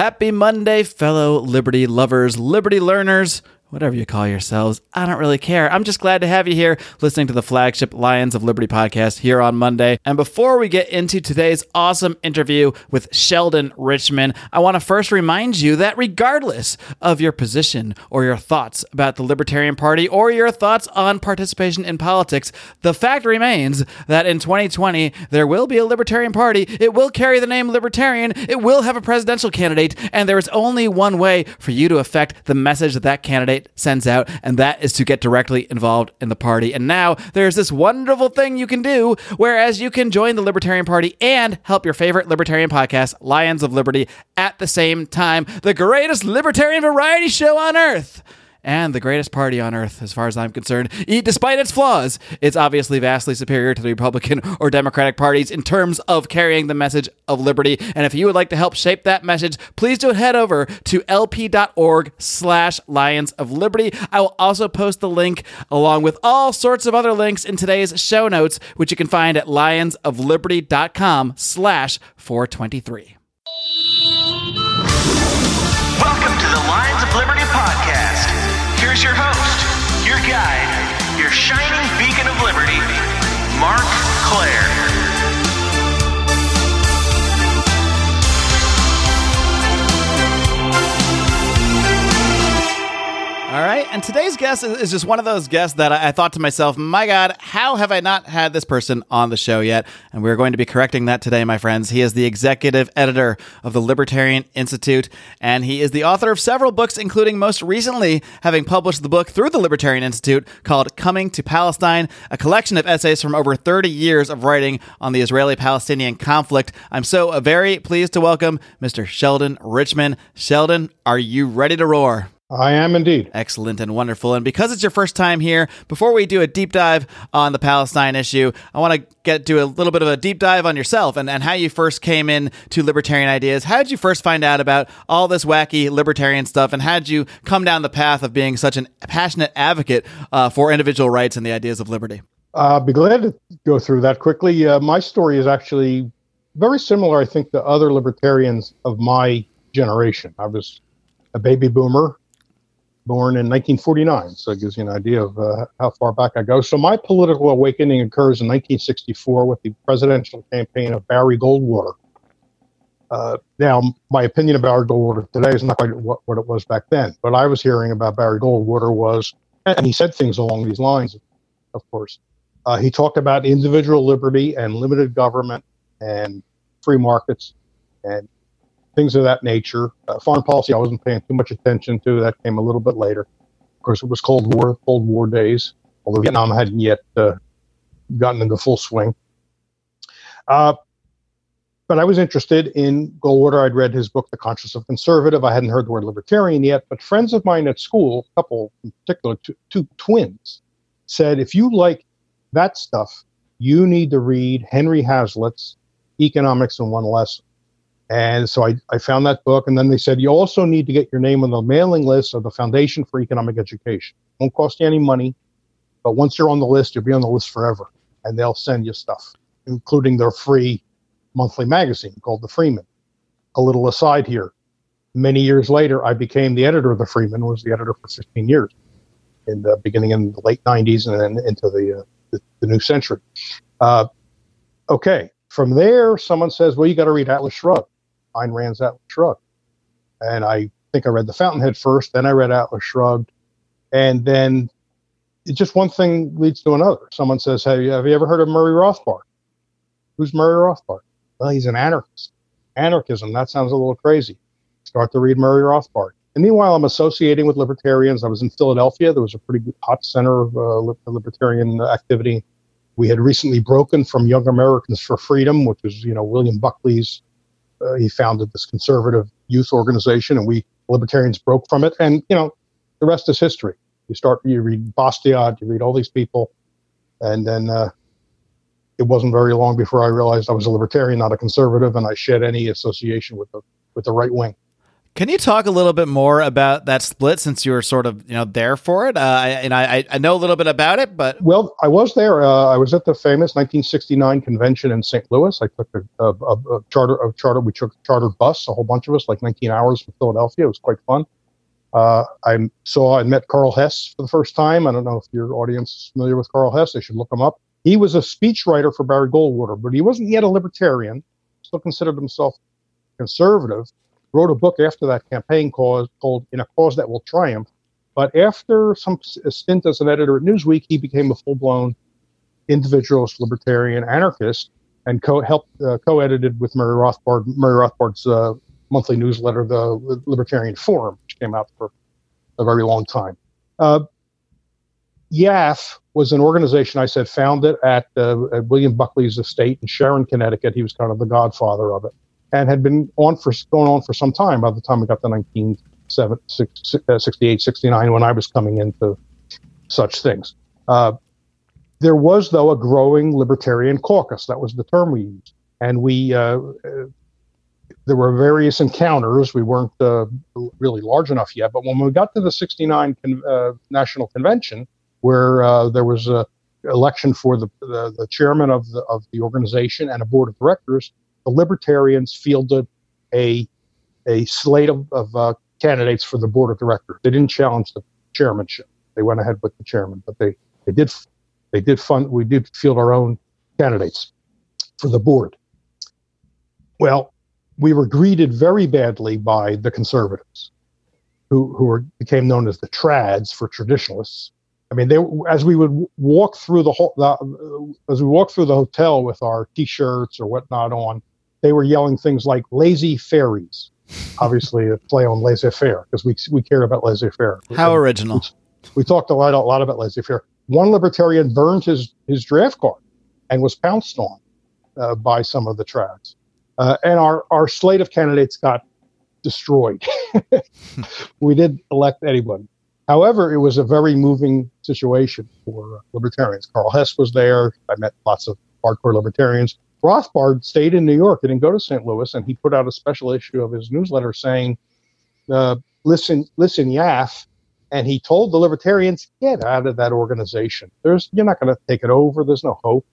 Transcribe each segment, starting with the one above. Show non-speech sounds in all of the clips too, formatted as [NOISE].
Happy Monday, fellow liberty lovers, liberty learners whatever you call yourselves. I don't really care. I'm just glad to have you here listening to the flagship Lions of Liberty podcast here on Monday. And before we get into today's awesome interview with Sheldon Richman, I want to first remind you that regardless of your position or your thoughts about the Libertarian Party or your thoughts on participation in politics, the fact remains that in 2020 there will be a Libertarian Party. It will carry the name Libertarian. It will have a presidential candidate, and there is only one way for you to affect the message that that candidate sends out, and that is to get directly involved in the party. And now there's this wonderful thing you can do, whereas you can join the Libertarian Party and help your favorite libertarian podcast, Lions of Liberty, at the same time. The greatest libertarian variety show on earth and the greatest party on earth, as far as I'm concerned. Despite its flaws, it's obviously vastly superior to the Republican or Democratic parties in terms of carrying the message of liberty. And if you would like to help shape that message, please do head over to lp.org slash Lions of Liberty. I will also post the link along with all sorts of other links in today's show notes, which you can find at lionsofliberty.com slash 423. Here's your host, your guide, your shining beacon of liberty, Marc Clair. All right. And today's guest is just one of those guests that I thought to myself, my God, how have I not had this person on the show yet? And we're going to be correcting that today, my friends. He is the executive editor of the Libertarian Institute, and he is the author of several books, including most recently having published the book through the Libertarian Institute called Coming to Palestine, a collection of essays from over 30 years of writing on the Israeli Palestinian conflict. I'm so very pleased to welcome Mr. Sheldon Richman. Sheldon, are you ready to roar? I am indeed. Excellent and wonderful. And because it's your first time here, before we do a deep dive on the Palestine issue, I want to get to a little bit of a deep dive on yourself and, and how you first came in to libertarian ideas. How did you first find out about all this wacky libertarian stuff? And how did you come down the path of being such a passionate advocate uh, for individual rights and the ideas of liberty? I'll uh, be glad to go through that quickly. Uh, my story is actually very similar, I think, to other libertarians of my generation. I was a baby boomer born in 1949. So it gives you an idea of uh, how far back I go. So my political awakening occurs in 1964 with the presidential campaign of Barry Goldwater. Uh, now, my opinion about Barry Goldwater today is not quite what, what it was back then, but I was hearing about Barry Goldwater was, and he said things along these lines, of course. Uh, he talked about individual liberty and limited government and free markets and things of that nature. Uh, foreign policy, I wasn't paying too much attention to. That came a little bit later. Of course, it was Cold War, Cold War days, although Vietnam hadn't yet uh, gotten into full swing. Uh, but I was interested in Goldwater. I'd read his book, The Conscience of Conservative. I hadn't heard the word libertarian yet, but friends of mine at school, a couple in particular, two, two twins, said, if you like that stuff, you need to read Henry Hazlitt's Economics in One Lesson. And so I, I found that book. And then they said, you also need to get your name on the mailing list of the Foundation for Economic Education. Won't cost you any money, but once you're on the list, you'll be on the list forever. And they'll send you stuff, including their free monthly magazine called The Freeman. A little aside here. Many years later, I became the editor of The Freeman, was the editor for 15 years, in the beginning in the late 90s and then into the, uh, the, the, new century. Uh, okay. From there, someone says, well, you got to read Atlas Shrugged. Ayn Rand's Atlas Shrugged. And I think I read The Fountainhead first, then I read Atlas Shrugged. And then it just one thing leads to another. Someone says, Hey, have you ever heard of Murray Rothbard? Who's Murray Rothbard? Well, he's an anarchist. Anarchism, that sounds a little crazy. Start to read Murray Rothbard. And meanwhile, I'm associating with libertarians. I was in Philadelphia. There was a pretty hot center of uh, libertarian activity. We had recently broken from Young Americans for Freedom, which was, you know, William Buckley's uh, he founded this conservative youth organization, and we libertarians broke from it. And you know, the rest is history. You start, you read Bastiat, you read all these people, and then uh, it wasn't very long before I realized I was a libertarian, not a conservative, and I shed any association with the with the right wing. Can you talk a little bit more about that split since you were sort of you know there for it? Uh, and I, I know a little bit about it, but well, I was there. Uh, I was at the famous 1969 convention in St. Louis. I took a, a, a, charter, a charter. We took a chartered bus, a whole bunch of us, like 19 hours from Philadelphia. It was quite fun. Uh, I saw and met Karl Hess for the first time. I don't know if your audience is familiar with Karl Hess. They should look him up. He was a speechwriter for Barry Goldwater, but he wasn't yet a libertarian. Still considered himself conservative. Wrote a book after that campaign called "In a Cause That Will Triumph." But after some stint as an editor at Newsweek, he became a full-blown individualist, libertarian, anarchist, and co- helped uh, co-edited with Murray Rothbard Murray Rothbard's uh, monthly newsletter, the Libertarian Forum, which came out for a very long time. Uh, YAF was an organization I said founded at, uh, at William Buckley's estate in Sharon, Connecticut. He was kind of the godfather of it, and had been on for going on for some time. By the time we got to 1968, 69, when I was coming into such things. Uh, there was, though, a growing libertarian caucus. That was the term we used. And we uh, there were various encounters. We weren't uh, really large enough yet, but when we got to the 69 con- uh, National Convention, where uh, there was a election for the, the, the, chairman of the, of the organization and a board of directors, the Libertarians fielded a, a slate of, of uh, candidates for the board of directors. They didn't challenge the chairmanship. They went ahead with the chairman, but they, they did they did fund we did field our own candidates for the board. Well, we were greeted very badly by the conservatives, who who were, became known as the trads for traditionalists. I mean, they as we would walk through the whole the, as we walked through the hotel with our T-shirts or whatnot on, they were yelling things like "lazy fairies," obviously a play on laissez-faire because we we care about laissez-faire. How original! We, we talked a lot a lot about laissez-faire. One libertarian burned his his draft card and was pounced on uh, by some of the trads. Uh, and our, our slate of candidates got destroyed. [LAUGHS] we didn't elect anyone. However, it was a very moving situation for libertarians. Karl Hess was there. I met lots of hardcore libertarians. Rothbard stayed in New York. He didn't go to St. Louis, and he put out a special issue of his newsletter saying, uh, "Listen, listen, YAF." And he told the libertarians, "Get out of that organization. There's you're not going to take it over. There's no hope."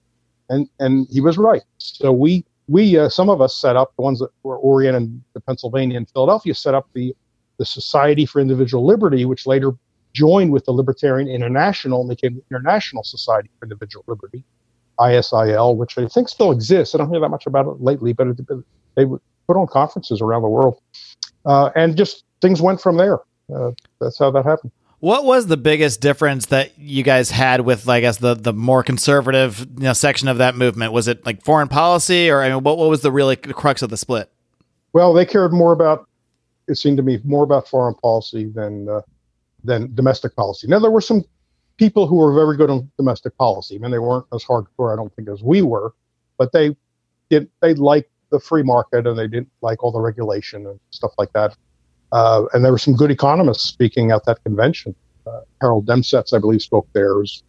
And and he was right. So we we uh, some of us set up the ones that were oriented to Pennsylvania and Philadelphia set up the the Society for Individual Liberty, which later joined with the Libertarian International and became the International Society for Individual Liberty, ISIL, which I think still exists. I don't hear that much about it lately, but it, they put on conferences around the world, uh, and just things went from there. Uh, that's how that happened. What was the biggest difference that you guys had with, I guess, the the more conservative you know, section of that movement? Was it like foreign policy, or I mean, what what was the really crux of the split? Well, they cared more about. It seemed to me more about foreign policy than uh, than domestic policy. Now there were some people who were very good on domestic policy. I mean, they weren't as hardcore, I don't think, as we were, but they did. They liked the free market and they didn't like all the regulation and stuff like that. Uh, and there were some good economists speaking at that convention. Uh, Harold Demsetz, I believe, spoke there. Was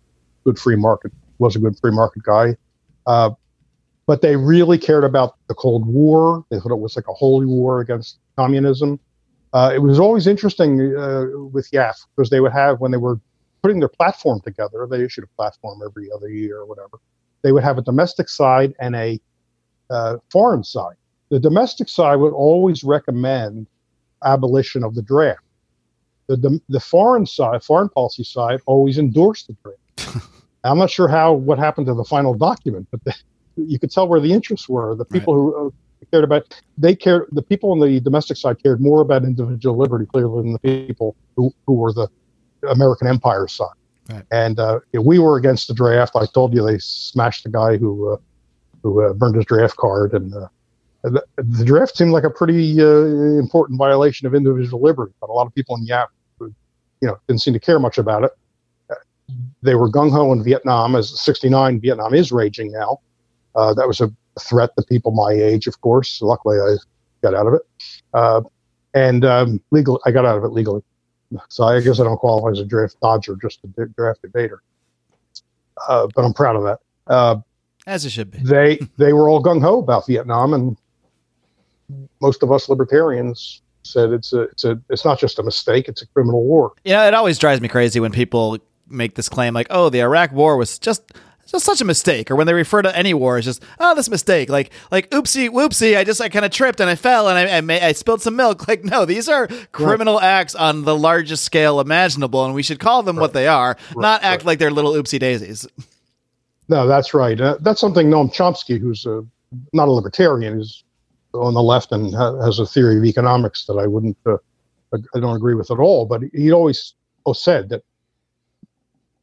good free market. Was a good free market guy. Uh, but they really cared about the Cold War. They thought it was like a holy war against communism. Uh, it was always interesting uh, with YAF because they would have when they were putting their platform together. They issued a platform every other year or whatever. They would have a domestic side and a uh, foreign side. The domestic side would always recommend abolition of the draft. The, the, the foreign side, foreign policy side, always endorsed the draft. [LAUGHS] I'm not sure how what happened to the final document, but the, you could tell where the interests were. The people right. who uh, cared about they cared. The people on the domestic side cared more about individual liberty clearly than the people who, who were the American empire side. Right. And uh, we were against the draft. I told you they smashed the guy who uh, who uh, burned his draft card, and uh, the, the draft seemed like a pretty uh, important violation of individual liberty, but a lot of people in YAF, you know, didn't seem to care much about it. They were gung ho in Vietnam, as '69 Vietnam is raging now. Uh, that was a threat to people my age, of course. Luckily, I got out of it, uh, and um, legal. I got out of it legally, so I guess I don't qualify as a draft dodger, just a draft debater. Uh, but I'm proud of that. Uh, as it should be. They [LAUGHS] they were all gung ho about Vietnam, and most of us libertarians said it's a it's a it's not just a mistake; it's a criminal war. You know, it always drives me crazy when people make this claim, like, "Oh, the Iraq War was just." Just such a mistake, or when they refer to any war as just oh this mistake, like like oopsie whoopsie, I just I kind of tripped and I fell and I I, may, I spilled some milk. [LAUGHS] Like no, these are criminal acts on the largest scale imaginable, and we should call them what they are, not act like they're little oopsie daisies. No, that's right. Uh, that's something Noam Chomsky, who's a, not a libertarian, is on the left and ha- has a theory of economics that I wouldn't, uh, I don't agree with at all. But he always said that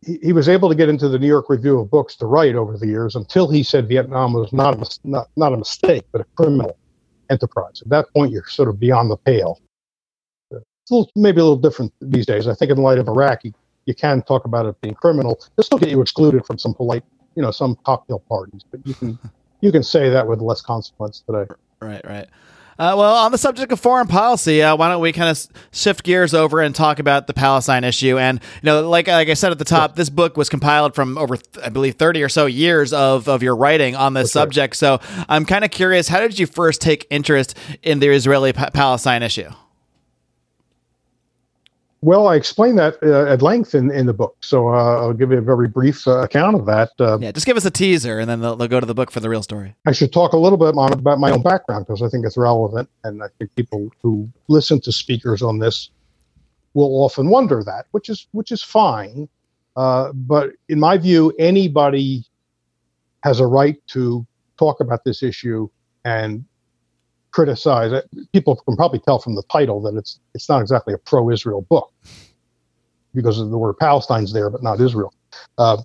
he, was able to get into the New York Review of Books to write over the years until he said Vietnam was not a, not, not a mistake, but a criminal enterprise. At that point, you're sort of beyond the pale. It's a little, maybe a little different these days. I think in light of Iraq, you, you can talk about it being criminal. This will get you excluded from some polite, you know, some cocktail parties, but you can you can say that with less consequence today. Right, right. Uh, well, on the subject of foreign policy, uh, why don't we kind of shift gears over and talk about the Palestine issue? And you know, like like I said at the top, this book was compiled from over, I believe, thirty or so years of of your writing on this subject. So I'm kind of curious, how did you first take interest in the Israeli Palestine issue? Well, I explain that uh, at length in, in the book, so uh, I'll give you a very brief uh, account of that. Uh, yeah, just give us a teaser, and then they'll, they'll, go to the book for the real story. I should talk a little bit on, about my own background because I think it's relevant, and I think people who listen to speakers on this will often wonder that, which is which is fine. Uh, but in my view, anybody has a right to talk about this issue and criticize it. People can probably tell from the title that it's it's not exactly a pro-Israel book because the word Palestine's there, but not Israel. Uh,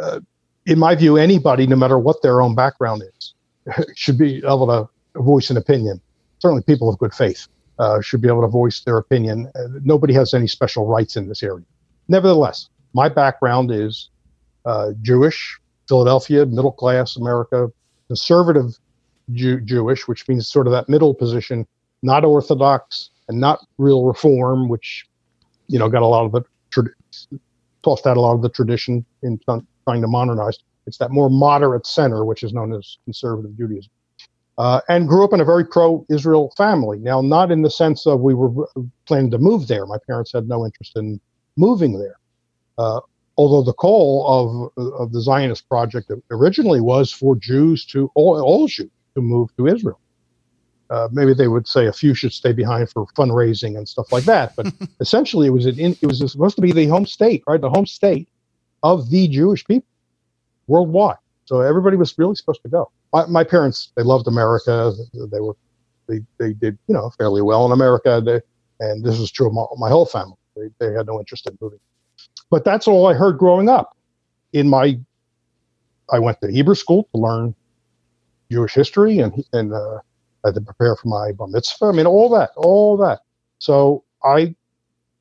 uh, in my view, anybody, no matter what their own background is, [LAUGHS] should be able to voice an opinion. Certainly, people of good faith uh, should be able to voice their opinion. Uh, nobody has any special rights in this area. Nevertheless, my background is uh, Jewish, Philadelphia, middle class America, conservative Jew- Jewish, which means sort of that middle position, not Orthodox and not real Reform, which you know got a lot of the tra- tossed out a lot of the tradition in trying to modernize. It's that more moderate center, which is known as conservative Judaism. Uh, and grew up in a very pro-Israel family. Now, not in the sense of we were planning to move there. My parents had no interest in moving there. Uh, although the call of of the Zionist project originally was for Jews to all, all Jews to move to Israel. Uh, maybe they would say a few should stay behind for fundraising and stuff like that. But [LAUGHS] essentially, it was an in, it was supposed to be the home state, right? The home state of the Jewish people worldwide. So everybody was really supposed to go. My, my parents, they loved America. They were they, they did you know fairly well in America. They, and this is true of my, my whole family. They, they had no interest in moving. But that's all I heard growing up. In my, I went to Hebrew school to learn Jewish history and and uh, I had to prepare for my bar mitzvah. I mean, all that, all that. So I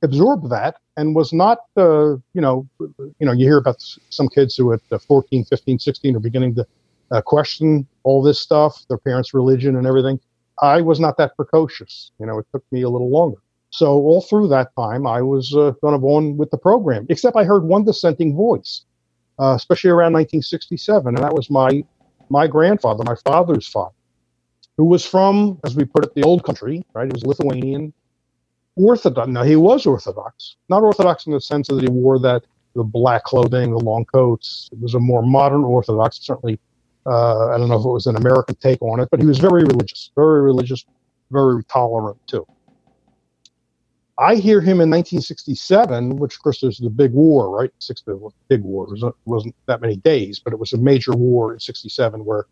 absorbed that and was not, uh, you know, you know, you hear about some kids who at 14, 15, 16 are beginning to uh, question all this stuff, their parents' religion and everything. I was not that precocious. You know, it took me a little longer. So all through that time, I was uh, kind of on with the program, except I heard one dissenting voice, uh, especially around 1967, and that was my my grandfather, my father's father, who was from, as we put it, the old country, right? He was Lithuanian, Orthodox. Now, he was Orthodox, not Orthodox in the sense that he wore that the black clothing, the long coats. It was a more modern Orthodox, certainly. Uh, I don't know if it was an American take on it, but he was very religious, very religious, very tolerant too. I hear him in 1967, which of course there's the big war, right? Six, big war. It wasn't, that many days, but it was a major war in 67 where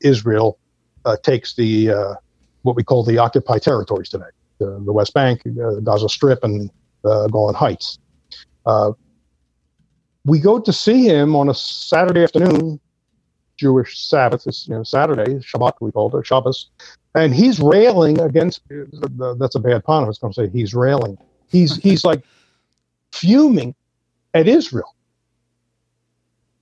Israel uh, takes the uh, what we call the occupied territories today, the, the West Bank, uh, Gaza Strip, and uh, Golan Heights. Uh, we go to see him on a Saturday afternoon, Jewish Sabbath, it's you know, Saturday, Shabbat we called it, Shabbos, and he's railing against. That's a bad pun. I was going to say he's railing. He's he's like fuming at Israel.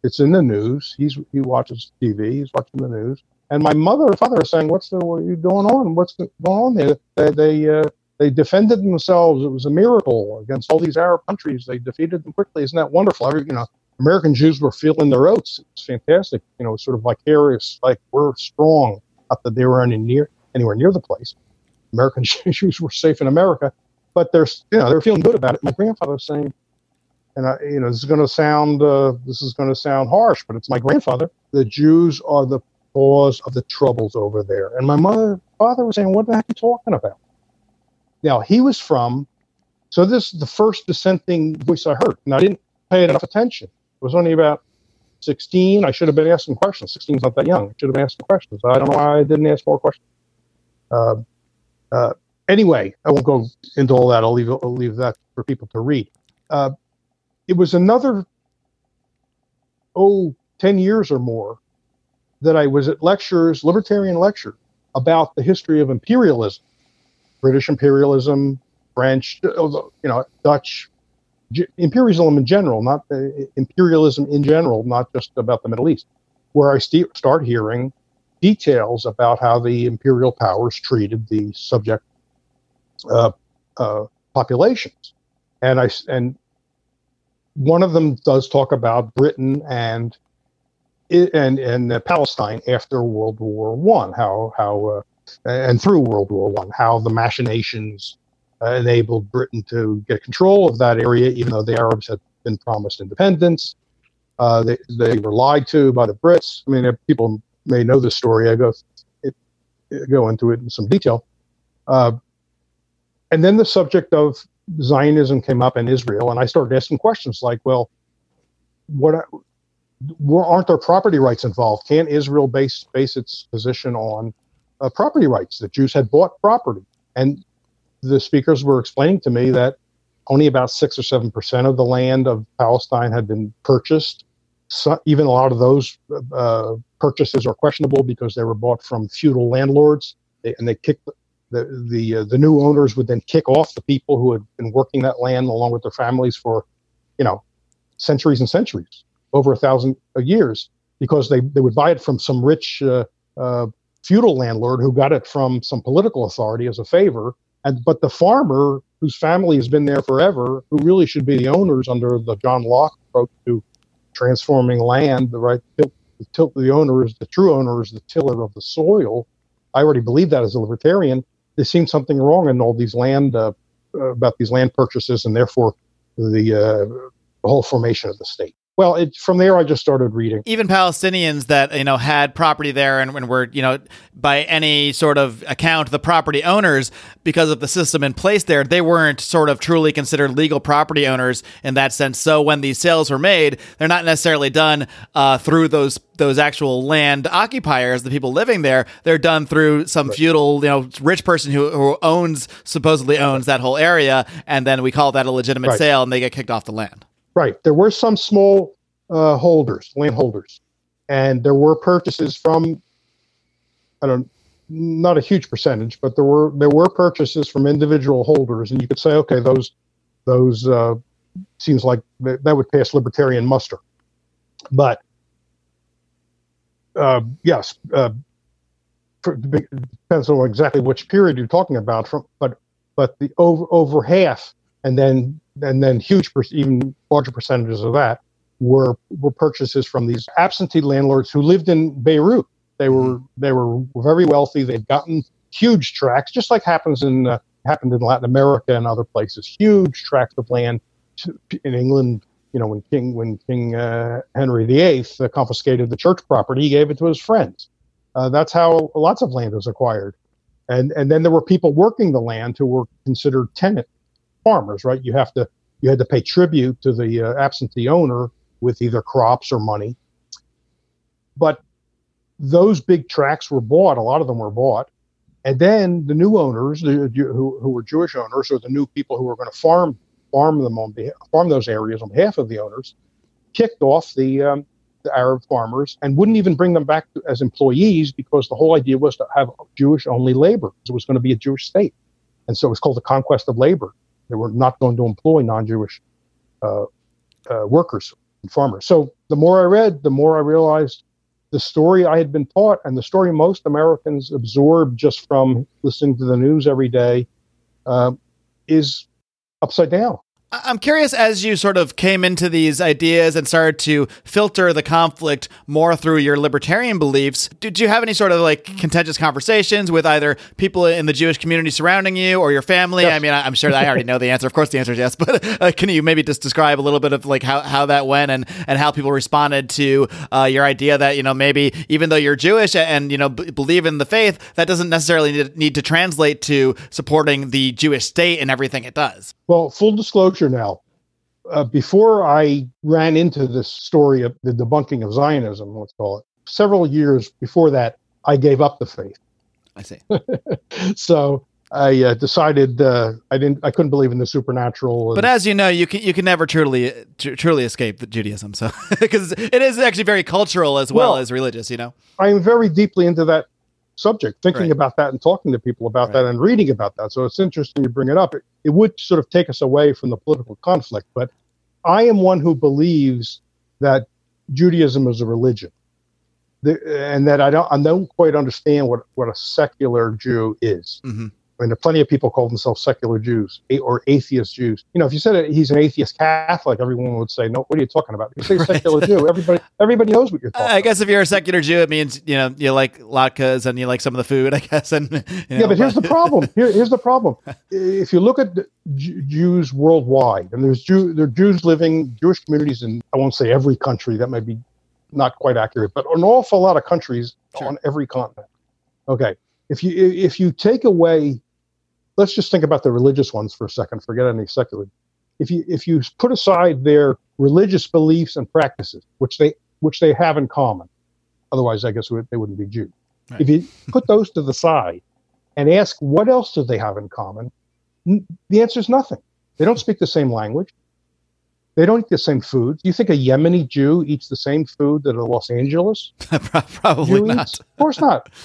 It's in the news. He's he watches TV. He's watching the news. And my mother and father are saying, "What's the what are going on? What's going on there?" They they, uh, they defended themselves. It was a miracle against all these Arab countries. They defeated them quickly. Isn't that wonderful? Every, you know, American Jews were feeling their oats. It's fantastic. You know, sort of vicarious, like we're strong. Not that they were any near anywhere near the place. American [LAUGHS] Jews were safe in America, but they're you know they're feeling good about it. My grandfather was saying, and I, you know this is going to sound uh, this is going to sound harsh, but it's my grandfather. The Jews are the cause of the troubles over there. And my mother father was saying, "What the heck are you talking about?" Now he was from, so this is the first dissenting voice I heard, and I didn't pay enough attention. It was only about 16. I should have been asking questions. 16 is not that young. I should have been asking questions. I don't know why I didn't ask more questions. Uh, uh, anyway, I won't go into all that. I'll leave I'll leave that for people to read. Uh, it was another oh 10 years or more that I was at lectures, libertarian lecture, about the history of imperialism, British imperialism, French, you know, Dutch, imperialism in general, not uh, imperialism in general, not just about the Middle East, where I st- start hearing details about how the imperial powers treated the subject uh, uh, populations, and I and one of them does talk about Britain and and and uh, Palestine after World War One, how how uh, and through World War One, how the machinations uh, enabled Britain to get control of that area, even though the Arabs had been promised independence. They they were lied to by the Brits. I mean, people may know this story. I go it, go into it in some detail. Uh, and then the subject of Zionism came up in Israel, and I started asking questions like, well, what aren't there property rights involved? Can't Israel base base its position on uh, property rights? The Jews had bought property, and the speakers were explaining to me that only about six or seven percent of the land of Palestine had been purchased. So even a lot of those uh, purchases are questionable because they were bought from feudal landlords, they, and they kicked the the uh, the new owners would then kick off the people who had been working that land along with their families for, you know, centuries and centuries over a thousand years because they, they would buy it from some rich uh, uh, feudal landlord who got it from some political authority as a favor. And but the farmer whose family has been there forever, who really should be the owners under the John Locke approach to transforming land, the right tilt, the, tilt, the owner is the true owner is the tiller of the soil. I already believe that as a libertarian. There seems something wrong in all these land uh, about these land purchases and therefore the, uh, the whole formation of the state. Well, it, from there, I just started reading. Even Palestinians that you know had property there and, and were you know by any sort of account the property owners because of the system in place there, they weren't sort of truly considered legal property owners in that sense. So when these sales were made, they're not necessarily done uh, through those those actual land occupiers, the people living there. They're done through some right. feudal, you know, rich person who, who owns supposedly owns that whole area, and then we call that a legitimate right. sale, and they get kicked off the land. Right. There were some small uh, holders, landholders, and there were purchases from. I don't, not a huge percentage, but there were there were purchases from individual holders, and you could say, okay, those those uh, seems like that, would pass libertarian muster, but uh, yes, uh, depends on exactly which period you're talking about. From but but the over over half, and then and then huge, even larger percentages of that were were purchases from these absentee landlords who lived in Beirut. They were they were very wealthy. They'd gotten huge tracts, just like happens in uh, happened in Latin America and other places. Huge tracts of land to, in England. You know, when King when King uh, Henry VIII uh, confiscated the church property, he gave it to his friends. Uh, that's how lots of land was acquired, and and then there were people working the land who were considered tenant farmers, right? You have to you had to pay tribute to the uh, absentee owner with either crops or money. But those big tracts were bought. A lot of them were bought, and then the new owners, the, who, who were Jewish owners, or the new people who were going to farm farm them on farm those areas on behalf of the owners, kicked off the um, the Arab farmers and wouldn't even bring them back as employees because the whole idea was to have Jewish only labor. It was going to be a Jewish state, and so it was called the conquest of labor. They were not going to employ non-Jewish uh, uh, workers and farmers. So the more I read, the more I realized the story I had been taught and the story most Americans absorb just from listening to the news every day uh, is upside down. I'm curious as you sort of came into these ideas and started to filter the conflict more through your libertarian beliefs. Did you have any sort of like contentious conversations with either people in the Jewish community surrounding you or your family? I mean, I'm sure that I already know the answer. Of course, the answer is yes. [LAUGHS] But uh, can you maybe just describe a little bit of like how, how that went and, and how people responded to uh, your idea that you know maybe even though you're Jewish and you know b- believe in the faith, that doesn't necessarily need to translate to supporting the Jewish state and everything it does. Well, full disclosure now. Uh, before I ran into this story of the debunking of Zionism, let's call it, several years before that, I gave up the faith. I see. [LAUGHS] So I uh, decided uh, I didn't, I couldn't believe in the supernatural. and- But as you know, you can you can never truly tr- truly escape the Judaism. So [LAUGHS] because it is actually very cultural as well, Well- as religious. You know. I'm very deeply into that subject, thinking Right. about that and talking to people about Right. that and reading about that. So it's interesting you bring it up. It, it would sort of take us away from the political conflict, but I am one who believes that Judaism is a religion. The, and that I don't, I don't quite understand what, what a secular Jew is. Mhm. Mean, plenty of people call themselves secular Jews or atheist Jews. You know, if you said he's an atheist Catholic, everyone would say, "No, what are you talking about?" If you say [LAUGHS] Right. secular Jew, everybody everybody knows what you're uh, talking. I guess if you're a secular Jew, it means you know you like latkes and you like some of the food. I guess. And you yeah, but here's the problem. Here, here's the problem. [LAUGHS] If you look at Jews worldwide, and there's Jew, there are Jews living Jewish communities in I won't say every country. That might be not quite accurate, but an awful lot of countries Sure. on every continent. Okay, if you if you take away, let's just think about the religious ones for a second. Forget any secular. If you if you put aside their religious beliefs and practices, which they which they have in common, otherwise I guess they wouldn't be Jews. Right. If you put those to the side and ask what else do they have in common, n- the answer is nothing. They don't speak the same language. They don't eat the same food. Do you think a Yemeni Jew eats the same food that a Los Angeles [LAUGHS] probably Jew not. eats? Of course not. [LAUGHS]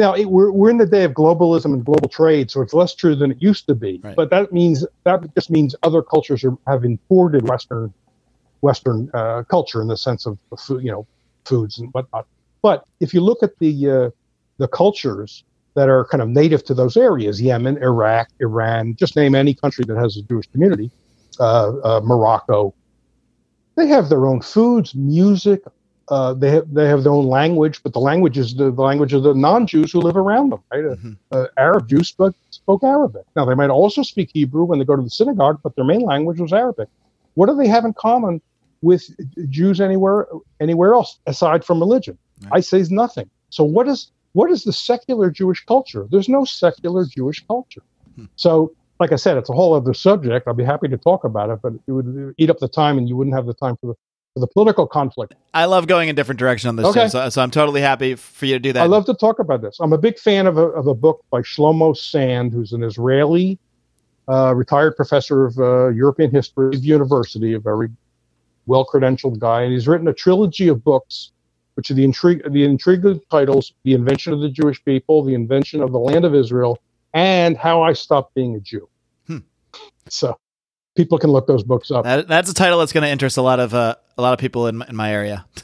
Now it, we're we're in the day of globalism and global trade, so it's less true than it used to be. Right. But that means that just means other cultures are, have imported Western Western uh, culture in the sense of food, you know, foods and whatnot. But if you look at the uh, the cultures that are kind of native to those areas, Yemen, Iraq, Iran, just name any country that has a Jewish community, uh, uh, Morocco, they have their own foods, music. Uh, they have they have their own language, but the language is the, the language of the non-Jews who live around them. Right? Uh, Mhm. Uh, Arab Jews spoke, spoke Arabic. Now they might also speak Hebrew when they go to the synagogue, but their main language was Arabic. What do they have in common with Jews anywhere anywhere else aside from religion? Right. I say nothing. So what is what is the secular Jewish culture? There's no secular Jewish culture. Hmm. So, like I said, it's a whole other subject. I'll be happy to talk about it, but it would eat up the time, and you wouldn't have the time for the the political conflict. I love going in different direction on this Okay. show, so, so I'm totally happy for you to do that. I love to talk about this. I'm a big fan of a, of a book by Shlomo Sand, who's an Israeli uh, retired professor of uh, European history at university, a very well credentialed guy. And he's written a trilogy of books, which are the, intrigue, the intriguing titles The Invention of the Jewish People, The Invention of the Land of Israel, and How I Stopped Being a Jew. Hmm. So people can look those books up. That, that's a title that's going to interest a lot of uh, a lot of people in my, in my area. [LAUGHS]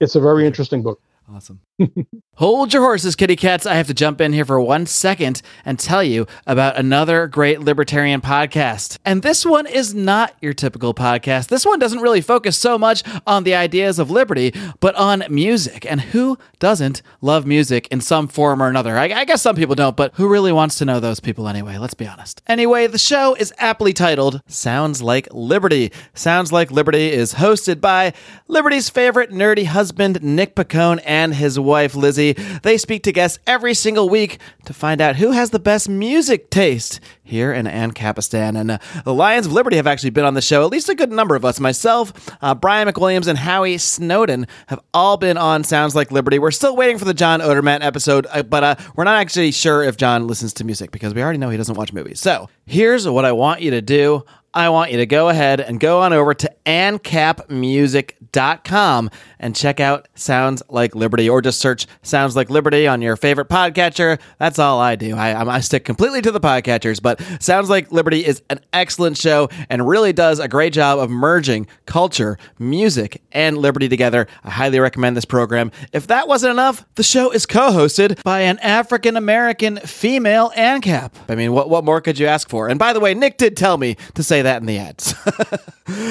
It's a very interesting book. Awesome. [LAUGHS] Hold your horses, kitty cats. I have to jump in here for one second and tell you about another great libertarian podcast. And this one is not your typical podcast. This one doesn't really focus so much on the ideas of liberty, but on music. And who doesn't love music in some form or another? I, I guess some people don't, but who really wants to know those people anyway? Let's be honest. Anyway, the show is aptly titled Sounds Like Liberty. Sounds Like Liberty is hosted by Liberty's favorite nerdy husband, Nick Pacone, and his wife, Lizzie. They speak to guests every single week to find out who has the best music taste here in Ancapistan. And uh, the Lions of Liberty have actually been on the show, at least a good number of us. Myself, uh, Brian McWilliams, and Howie Snowden have all been on Sounds Like Liberty. We're still waiting for the John Odermatt episode, uh, but uh, we're not actually sure if John listens to music because we already know he doesn't watch movies. So here's what I want you to do. I want you to go ahead and go on over to ancapmusic.com and check out Sounds Like Liberty, or just search Sounds Like Liberty on your favorite podcatcher. That's all I do. I, I stick completely to the podcatchers, but Sounds Like Liberty is an excellent show and really does a great job of merging culture, music, and liberty together. I highly recommend this program. If that wasn't enough, the show is co-hosted by an African American female ANCAP. I mean, what what more could you ask for? And by the way, Nick did tell me to say that in the ads.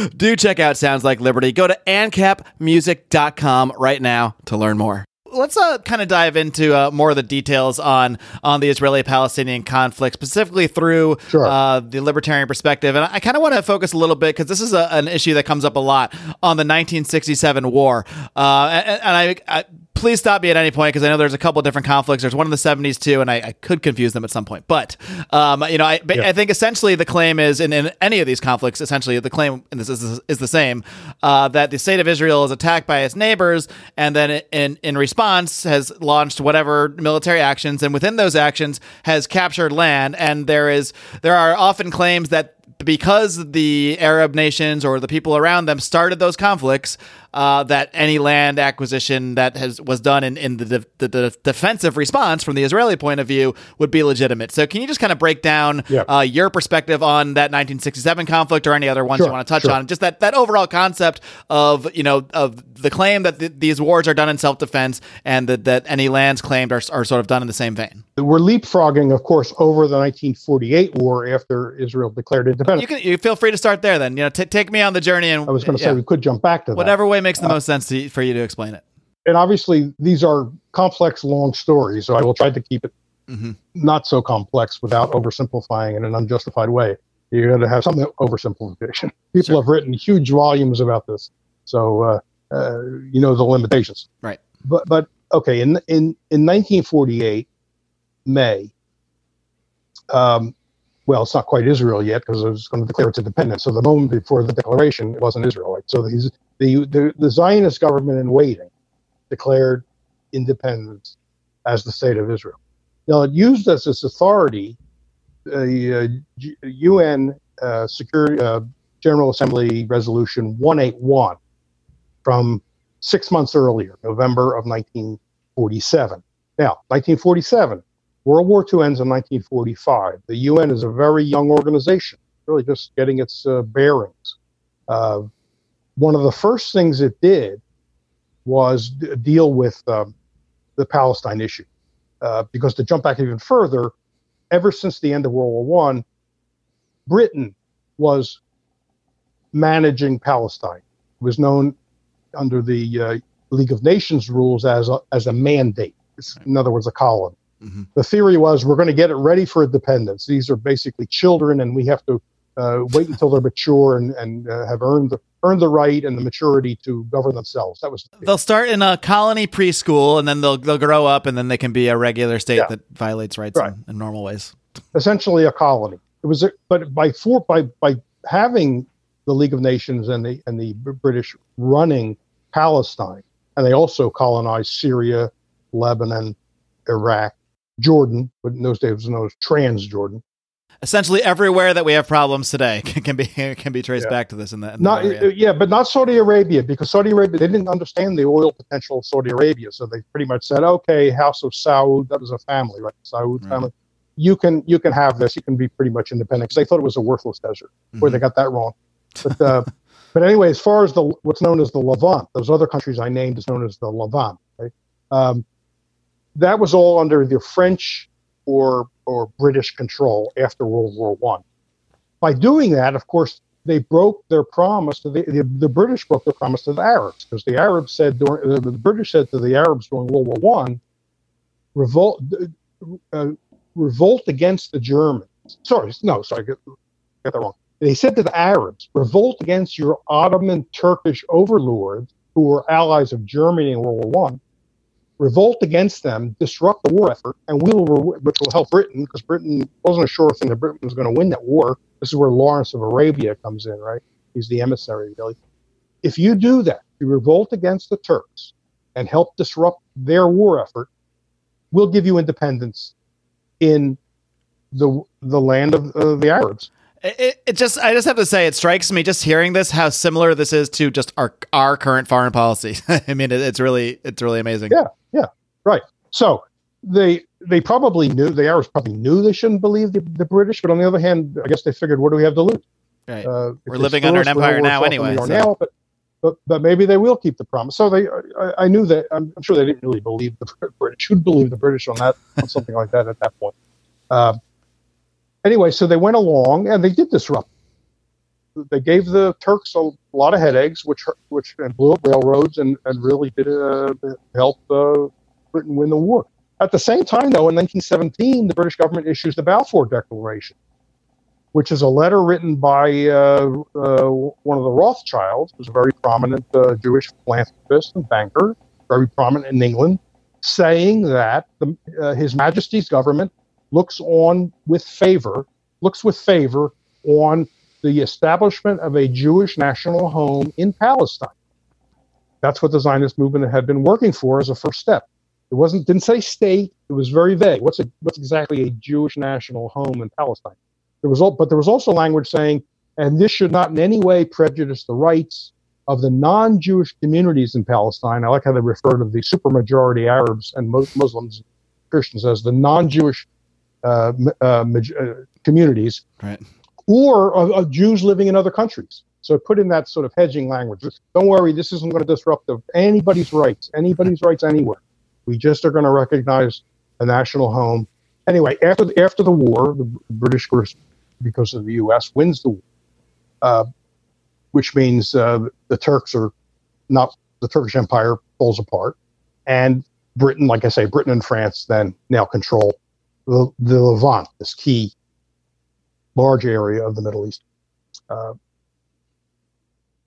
[LAUGHS] Do check out Sounds Like Liberty. Go to ancapmusic.com right now to learn more let's uh, kind of dive into uh, more of the details on on the Israeli-Palestinian conflict, specifically through Sure. uh, the libertarian perspective. And I kind of want to focus a little bit because this is a, an issue that comes up a lot on the 1967 war. Uh, and, and I, I please stop me at any point because I know there's a couple different conflicts. There's one in the 70s too, and I, I could confuse them at some point. But um, you know, I, but I think essentially the claim is in, in any of these conflicts, essentially the claim in this is, is the same uh, that the state of Israel is attacked by its neighbors, and then in in response has launched whatever military actions, and within those actions has captured land. And there is there are often claims that because the Arab nations or the people around them started those conflicts, uh, that any land acquisition that has was done in, in the, de- the, the defensive response from the Israeli point of view would be legitimate. So, can you just kind of break down Yeah. uh, your perspective on that 1967 conflict or any other ones you want to touch sure. on? Just that that overall concept of you know of the claim that th- these wars are done in self defense and that, that any lands claimed are, are sort of done in the same vein. We're leapfrogging, of course, over the 1948 war after Israel declared independence. You can you feel free to start there. Then you know, t- take me on the journey and I was going to say yeah, we could jump back to that. whatever way makes the most sense to, for you to explain it. and obviously these are complex, long stories, so I will try to keep it Mhm. not so complex without oversimplifying in an unjustified way. You got to have some oversimplification. [LAUGHS] People Sure. have written huge volumes about this, so uh, uh, you know the limitations. Right. But but okay, in in in 1948, May. Um, well, it's not quite Israel yet because it was going to declare its independence. So the moment before the declaration, it wasn't Israel. So the, the the Zionist government in waiting declared independence as the state of Israel. Now, it used as its authority the uh, UN uh, Security General Assembly Resolution 181 from six months earlier, November of 1947. Now, 1947, World War II ends in 1945. The UN is a very young organization, really just getting its uh, bearings. Uh, one of the first things it did was d- deal with um, the Palestine issue. Uh, because to jump back even further, ever since the end of World War One, Britain was managing Palestine. It was known under the uh, League of Nations rules as a, as a mandate. It's, in other words, a colony. Mhm. The theory was we're going to get it ready for independence. These are basically children, and we have to uh, wait until they're mature and, and uh, have earned the earned the right and the maturity to govern themselves. That was the. They'll start in a colony preschool, and then they'll they'll grow up, and then they can be a regular state Yeah. that violates rights Right. in, in normal ways. essentially a colony. It was, a, but by for by by having the League of Nations and the and the British running Palestine, and they also colonized Syria, Lebanon, Iraq, Jordan, but in those days it was known as Trans Jordan. Essentially, everywhere that we have problems today [LAUGHS] can, be can be traced Yeah. back to this in that, in Not yeah, but not Saudi Arabia because Saudi Arabia they didn't understand the oil potential of Saudi Arabia, so they pretty much said, okay, House of Saud, that was a family, right? Saud Right. family. You can you can have this. You can be pretty much independent because they thought it was a worthless desert. where Mhm. they got that wrong. [LAUGHS] But uh, but anyway, as far as the what's known as the Levant, those other countries I named is known as the Levant. Right? Um, that was all under the French or or British control after World War One. By doing that, of course, they broke their promise to the the, the British broke their promise to the Arabs because the Arabs said during the, the British said to the Arabs during World War One, revolt uh, revolt against the Germans. Sorry, no, sorry, get, get that wrong. They said to the Arabs, revolt against your Ottoman Turkish overlords who were allies of Germany in World War One. Revolt against them, disrupt the war effort, and we will, which will help Britain because Britain wasn't a sure thing that Britain was going to win that war. This is where Lawrence of Arabia comes in, right? He's the emissary, really. If you do that, you revolt against the Turks and help disrupt their war effort, we'll give you independence in the the land of uh, the Arabs. It, it just, I just have to say, it strikes me just hearing this how similar this is to just our our current foreign policy. [LAUGHS] I mean, it, it's really, it's really amazing. Yeah, right. So they they probably knew the Arabs probably knew they shouldn't believe the, the British, but on the other hand, I guess they figured, what do we have to lose? Right. Uh, We're living under us, an empire now anyway, so- now, but, but but maybe they will keep the promise. So they, I, I knew that. I'm sure they didn't really believe the British. Who'd believe the British on that on something like that at that point? Uh, anyway, so they went along and they did disrupt. They gave the Turks a lot of headaches, which which and blew up railroads and and really did uh, help uh, Britain win the war. At the same time, though, in 1917, the British government issues the Balfour Declaration, which is a letter written by uh, uh, one of the Rothschilds, who's a very prominent uh, Jewish philanthropist and banker, very prominent in England, saying that the, uh, His Majesty's government looks on with favor, looks with favor on the establishment of a Jewish national home in Palestine. That's what the Zionist movement had been working for as a first step. It wasn't didn't say state. It was very vague. What's a, what's exactly a Jewish national home in Palestine? There was, al- but there was also language saying, and this should not in any way prejudice the rights of the non-Jewish communities in Palestine. I like how they refer to the supermajority Arabs and Mus- Muslims, Christians as the non-Jewish uh, uh, maj- uh, communities, Right. or of, of Jews living in other countries. So put in that sort of hedging language. Don't worry, this isn't going to disrupt anybody's rights, anybody's rights anywhere. We just are going to recognize a national home. Anyway, after the, after the war, the British, because of the U.S., wins the war, uh, which means uh, the Turks are not the Turkish Empire falls apart, and Britain, like I say, Britain and France then now control the, the Levant, this key large area of the Middle East. Uh,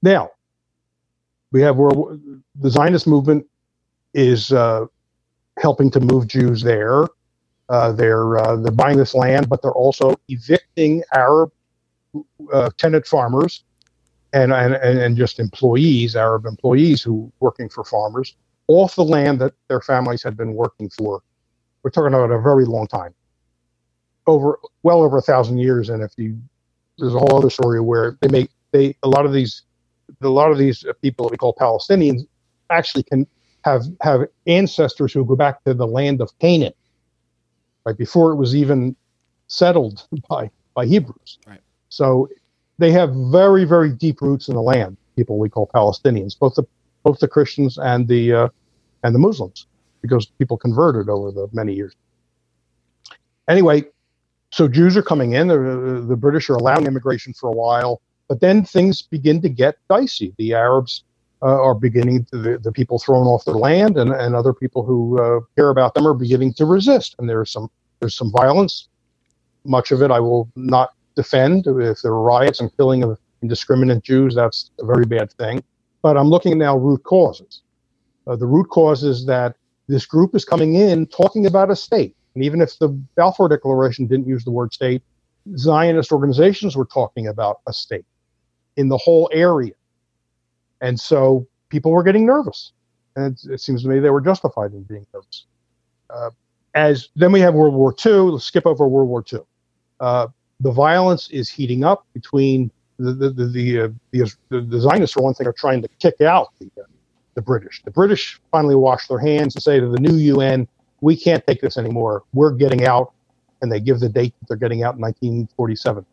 now, we have where the Zionist movement is uh, helping to move Jews there. Uh, they're uh, they're buying this land, but they're also evicting Arab uh, tenant farmers and, and and just employees, Arab employees who working for farmers off the land that their families had been working for. We're talking about a very long time, over well over a thousand years. And if you there's a whole other story where they make they a lot of these a lot of these people that we call Palestinians actually can have have ancestors who go back to the land of Canaan, right before it was even settled [LAUGHS] by by Hebrews. Right. So they have very very deep roots in the land. People we call Palestinians, both the both the Christians and the uh, and the Muslims, because people converted over the many years. Anyway, so Jews are coming in. The, the British are allowing immigration for a while, but then things begin to get dicey. The Arabs are beginning to, the, the people thrown off their land, and, and other people who uh, care about them are beginning to resist. And there's some there's some violence. Much of it I will not defend. If there are riots and killing of indiscriminate Jews, that's a very bad thing. But I'm looking now root causes. Uh, the root cause is that this group is coming in talking about a state. And even if the Balfour Declaration didn't use the word state, Zionist organizations were talking about a state in the whole area. And so people were getting nervous. And it, it seems to me they were justified in being nervous. Uh, as then we have World War II. Let's skip over World War II. Uh, the violence is heating up between the the the the, uh, the, the, Zionists, for one thing, are trying to kick out the uh, the British. The British finally wash their hands and say to the new UN, "We can't take this anymore. We're getting out." And they give the date that they're getting out in 1947.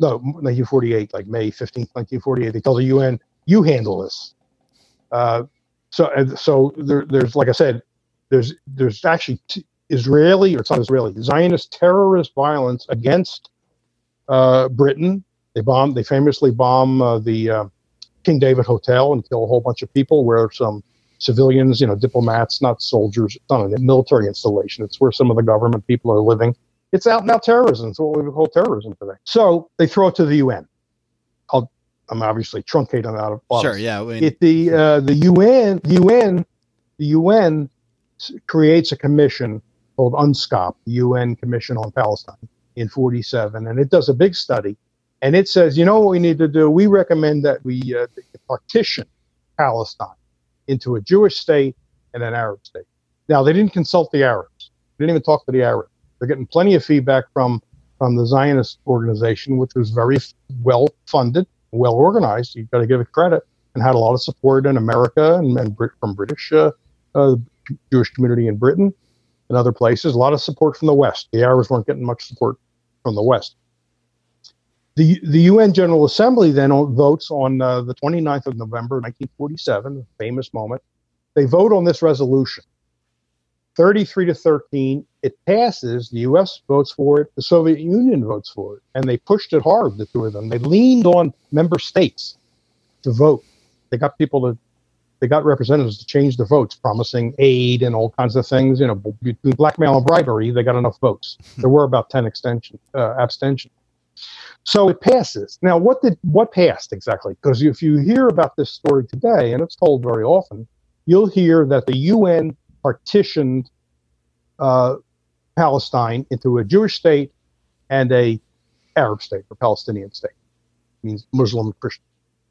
No, 1948, like May 15th, 1948. They tell the UN, "You handle this." Uh, so, so there, there's, like I said, there's there's actually t- Israeli or it's not Israeli Zionist terrorist violence against uh, Britain. They bomb. They famously bomb uh, the uh, King David Hotel and kill a whole bunch of people. Where some civilians, you know, diplomats, not soldiers, it's not a military installation. It's where some of the government people are living. It's out and out terrorism. It's what we would call terrorism today. So they throw it to the UN. I'll, I'm obviously truncating out of office. Sure. Yeah. I It the uh, the UN UN the UN creates a commission called UNSCOP, the UN Commission on Palestine, in 47, and it does a big study, and it says, you know what we need to do? We recommend that we uh, partition Palestine into a Jewish state and an Arab state. Now they didn't consult the Arabs. They didn't even talk to the Arabs. They're getting plenty of feedback from from the Zionist organization, which was very well funded, well organized. You've got to give it credit, and had a lot of support in America and, and from British uh, uh, Jewish community in Britain and other places. A lot of support from the West. The Arabs weren't getting much support from the West. The, the UN General Assembly then votes on uh, the 29th of November, 1947, a famous moment. They vote on this resolution. 33 to 13, it passes. The U.S. votes for it. The Soviet Union votes for it, and they pushed it hard. The two of them. They leaned on member states to vote. They got people to, they got representatives to change the votes, promising aid and all kinds of things. You know, between blackmail and bribery, they got enough votes. There were about 10 extension uh, abstentions. So it passes. Now, what did what passed exactly? Because if you hear about this story today, and it's told very often, you'll hear that the UN partitioned uh, Palestine into a Jewish state and a Arab state or Palestinian state. It means Muslim Christian,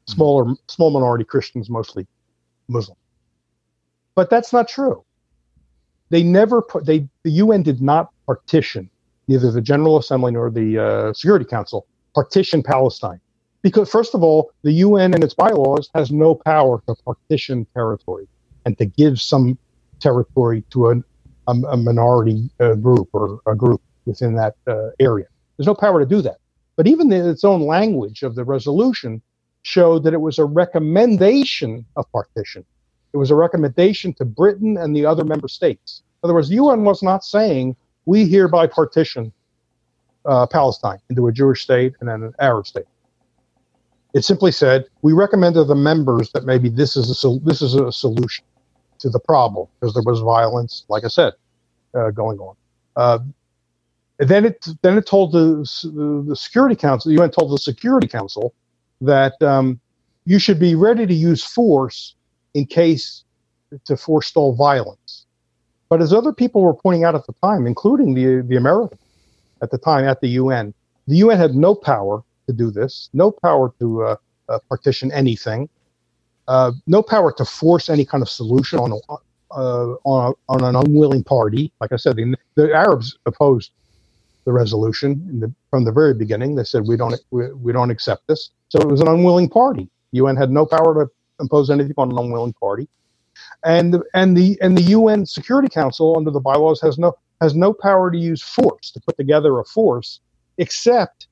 smaller small minority Christians, mostly Muslim. But that's not true. They never put they the UN did not partition neither the General Assembly nor the uh, Security Council partition Palestine. Because, first of all, the UN and its bylaws has no power to partition territory and to give some territory to a, a, a minority uh, group or a group within that uh, area. There's no power to do that. But even the, its own language of the resolution showed that it was a recommendation of partition. It was a recommendation to Britain and the other member states. In other words, the UN was not saying, we hereby partition uh, Palestine into a Jewish state and then an Arab state. It simply said we recommend to the members that maybe this is a sol- this is a solution to the problem because there was violence, like I said, uh, going on. Uh, then it then it told the the Security Council, the UN told the Security Council that um, you should be ready to use force in case to forestall violence. But as other people were pointing out at the time, including the the Americans, at the time at the UN. The UN had no power to do this, no power to uh, uh, partition anything, uh, no power to force any kind of solution on a, uh, on, a, on an unwilling party. Like I said, the, the Arabs opposed the resolution the, from the very beginning. They said we don't we, we don't accept this. So it was an unwilling party. UN had no power to impose anything on an unwilling party, and and the and the UN Security Council under the bylaws has no has no power to use force to put together a force, except,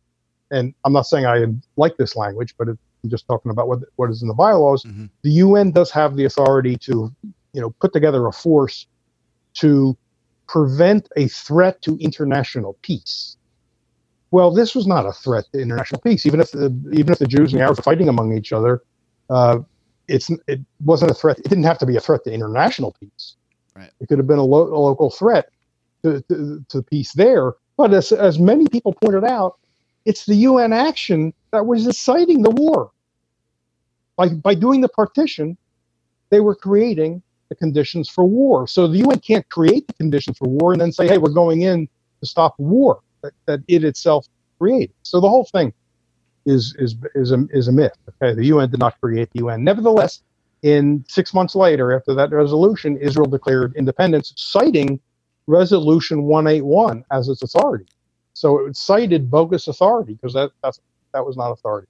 and I'm not saying I like this language, but it, I'm just talking about what what is in the bylaws. Mm-hmm. The UN does have the authority to, you know, put together a force to prevent a threat to international peace. Well, this was not a threat to international peace. Even if the, even if the Jews and the Arabs were fighting among each other, uh, it's it wasn't a threat. It didn't have to be a threat to international peace. Right. It could have been a, lo- a local threat to, to, to peace there. But as, as many people pointed out, it's the UN action that was inciting the war. By, by doing the partition, they were creating the conditions for war. So the UN can't create the conditions for war and then say, hey, we're going in to stop war that, that it itself created. So the whole thing is, is, is, a, is a myth. Okay, the UN did not create the UN. Nevertheless, in six months later, after that resolution, Israel declared independence, citing Resolution 181 as its authority. So it cited bogus authority because that that's, that was not authority.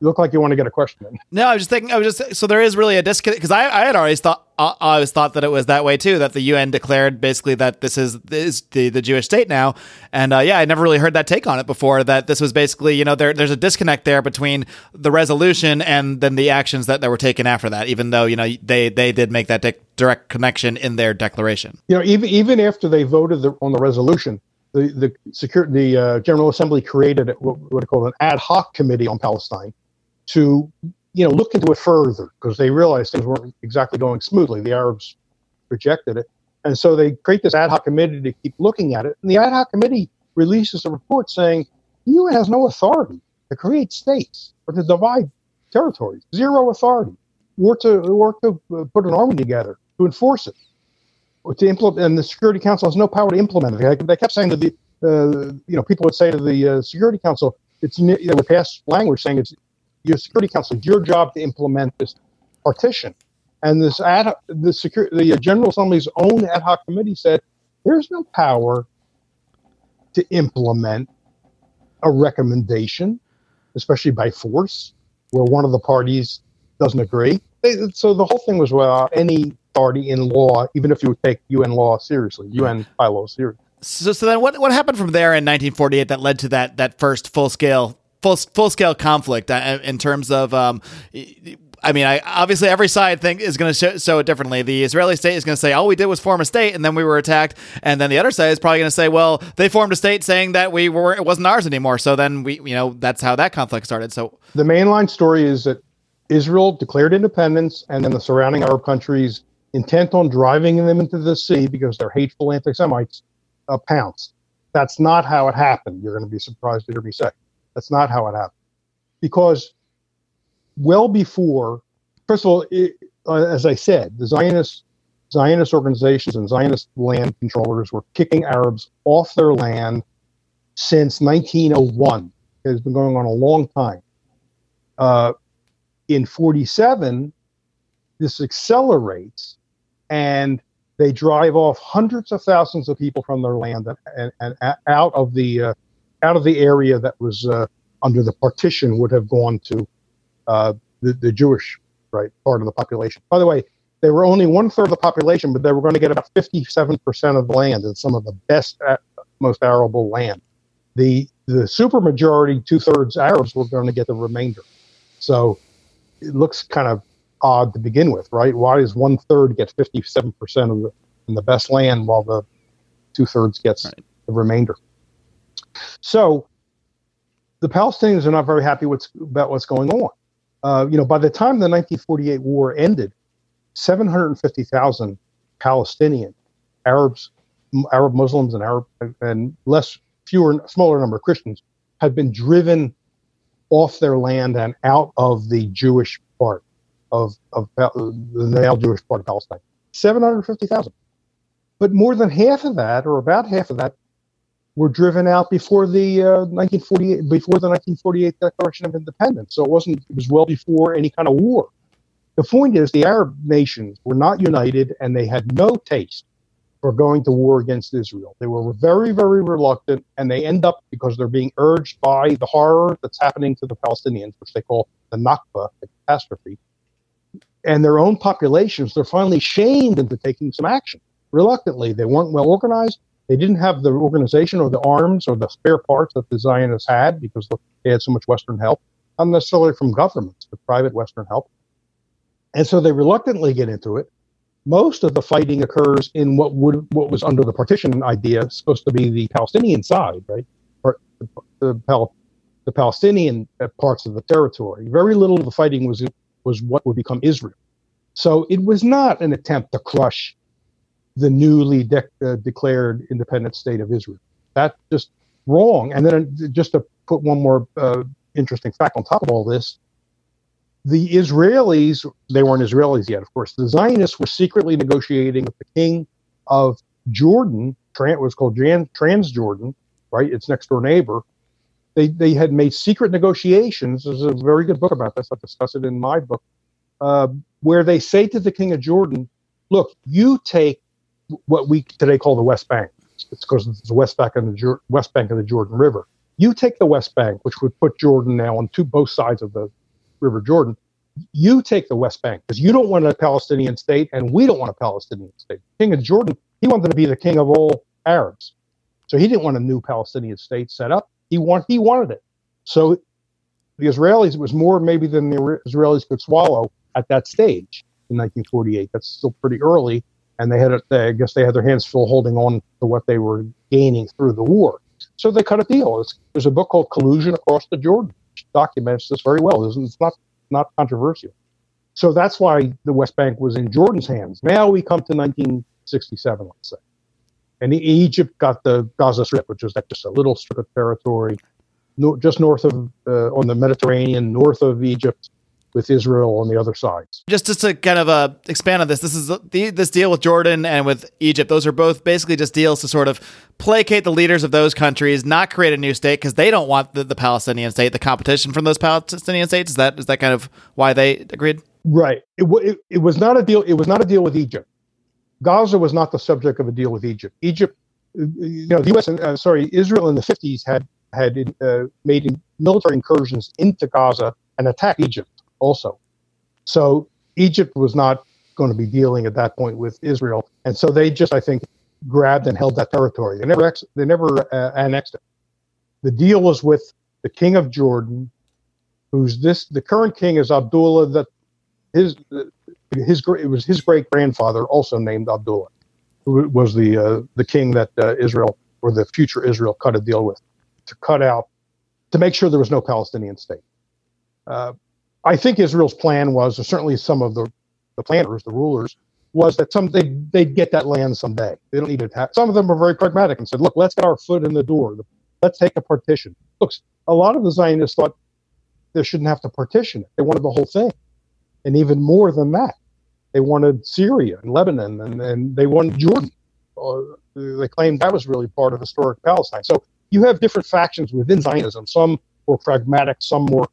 You look like you want to get a question in. No, I was just thinking. I was just so there is really a disconnect because I, I had always thought I always thought that it was that way too. That the UN declared basically that this is is the the Jewish state now, and uh, yeah, I never really heard that take on it before. That this was basically you know there there's a disconnect there between the resolution and then the actions that, that were taken after that. Even though you know they they did make that di- direct connection in their declaration. You know, even even after they voted the, on the resolution, the the secure the uh, General Assembly created what, what called an ad hoc committee on Palestine to you know look into it further because they realized things weren't exactly going smoothly. The Arabs rejected it, and so they create this ad hoc committee to keep looking at it. And the ad hoc committee releases a report saying the UN has no authority to create states or to divide territories. Zero authority, or to or to uh, put an army together to enforce it, to implement. And the Security Council has no power to implement it. They kept saying to the uh, you know people would say to the uh, Security Council, it's you know, pass language saying it's your security council, it's your job to implement this partition. And this ad, the secure, the General Assembly's own ad hoc committee said there's no power to implement a recommendation, especially by force, where one of the parties doesn't agree. They, so the whole thing was well, any authority in law, even if you would take UN law seriously, UN bylaws seriously. So, so then what what happened from there in 1948 that led to that that first full scale full full scale conflict uh, in terms of um, I mean, I obviously every side think is going to show, it differently. The Israeli state is going to say all we did was form a state, and then we were attacked, and then the other side is probably going to say, well, they formed a state saying that we were it wasn't ours anymore. So then we, you know, that's how that conflict started. So the mainline story is that Israel declared independence, and then the surrounding Arab countries, intent on driving them into the sea because they're hateful anti-Semites, uh, pounced. That's not how it happened. You're going to be surprised to hear me say. That's not how it happened. Because well before, first of all, it, uh, as I said, the Zionist Zionist organizations and Zionist land controllers were kicking Arabs off their land since 1901. It has been going on a long time. Uh, in 47, this accelerates and they drive off hundreds of thousands of people from their land and, and, and out of the uh, out of the area that was uh, under the partition would have gone to uh, the, the Jewish right part of the population. By the way, they were only one third of the population, but they were going to get about 57% of the land and some of the best, uh, most arable land. The the supermajority, two thirds Arabs, were going to get the remainder. So it looks kind of odd to begin with, right? Why does one third get 57% of the, in the best land while the two thirds gets right. the remainder? So the Palestinians are not very happy what's, about what's going on. Uh, you know, by the time the 1948 war ended, 750,000 Palestinian Arabs, Arab Muslims, and Arab and less fewer, smaller number of Christians had been driven off their land and out of the Jewish part of, of the now Jewish part of Palestine. 750,000. But more than half of that, or about half of that, were driven out before the uh, 1948 before the 1948 Declaration of Independence. So it wasn't it was well before any kind of war. The point is the Arab nations were not united and they had no taste for going to war against Israel. They were very very reluctant and they end up because they're being urged by the horror that's happening to the Palestinians, which they call the Nakba, the catastrophe. And their own populations, they're finally shamed into taking some action. Reluctantly, they weren't well organized they didn't have the organization or the arms or the spare parts that the Zionists had because they had so much Western help, not necessarily from governments, but private Western help. And so they reluctantly get into it. Most of the fighting occurs in what would what was under the partition idea, supposed to be the Palestinian side, right? Or the, the, Pal, the Palestinian parts of the territory. Very little of the fighting was was what would become Israel. So it was not an attempt to crush the newly de- uh, declared independent state of Israel. That's just wrong. And then uh, just to put one more uh, interesting fact on top of all this, the Israelis, they weren't Israelis yet, of course. The Zionists were secretly negotiating with the king of Jordan, Trans, was called Jan, Transjordan, right? Its next door neighbor. They, they had made secret negotiations. There's a very good book about this. I discuss it in my book, uh, where they say to the king of Jordan, look, you take what we today call the West Bank. It's because it's the West Bank of the West Bank of the Jordan River. You take the West Bank, which would put Jordan now on two both sides of the River Jordan. You take the West Bank because you don't want a Palestinian state, and we don't want a Palestinian state. King of Jordan, he wanted to be the king of all Arabs, so he didn't want a new Palestinian state set up. He want he wanted it. So the Israelis, it was more maybe than the Israelis could swallow at that stage in 1948. That's still pretty early and they had, they, I guess, they had their hands full holding on to what they were gaining through the war. So they cut a deal. It's, there's a book called Collusion Across the Jordan, which documents this very well. It's, it's not not controversial. So that's why the West Bank was in Jordan's hands. Now we come to 1967, let's say, and Egypt got the Gaza Strip, which was just a little strip of territory, no, just north of uh, on the Mediterranean, north of Egypt, with Israel on the other sides. Just just to kind of uh, expand on this, this is the, this deal with Jordan and with Egypt. Those are both basically just deals to sort of placate the leaders of those countries, not create a new state because they don't want the, the Palestinian state, the competition from those Palestinian states. Is that is that kind of why they agreed? Right. It, it, it was not a deal. It was not a deal with Egypt. Gaza was not the subject of a deal with Egypt. Egypt, you know, the U.S. and uh, sorry, Israel in the 50s had had uh, made military incursions into Gaza and attacked Egypt also. So Egypt was not going to be dealing at that point with Israel, and so they just, I think, grabbed and held that territory. They never ex- they never uh, annexed it. The deal was with the king of Jordan, who's this. The current king is Abdullah. That his his it was his great grandfather also named Abdullah, who was the uh, the king that uh, Israel or the future Israel cut a deal with to cut out to make sure there was no Palestinian state. Uh, I think Israel's plan was, or certainly some of the the planners, the rulers, was that some they they'd get that land someday. They don't need to have. Some of them were very pragmatic and said, "Look, let's get our foot in the door. Let's take a partition." Look, a lot of the Zionists thought they shouldn't have to partition it. They wanted the whole thing, and even more than that, they wanted Syria and Lebanon, and, and they wanted Jordan. Uh, they claimed that was really part of historic Palestine. So you have different factions within Zionism. Some were pragmatic, some more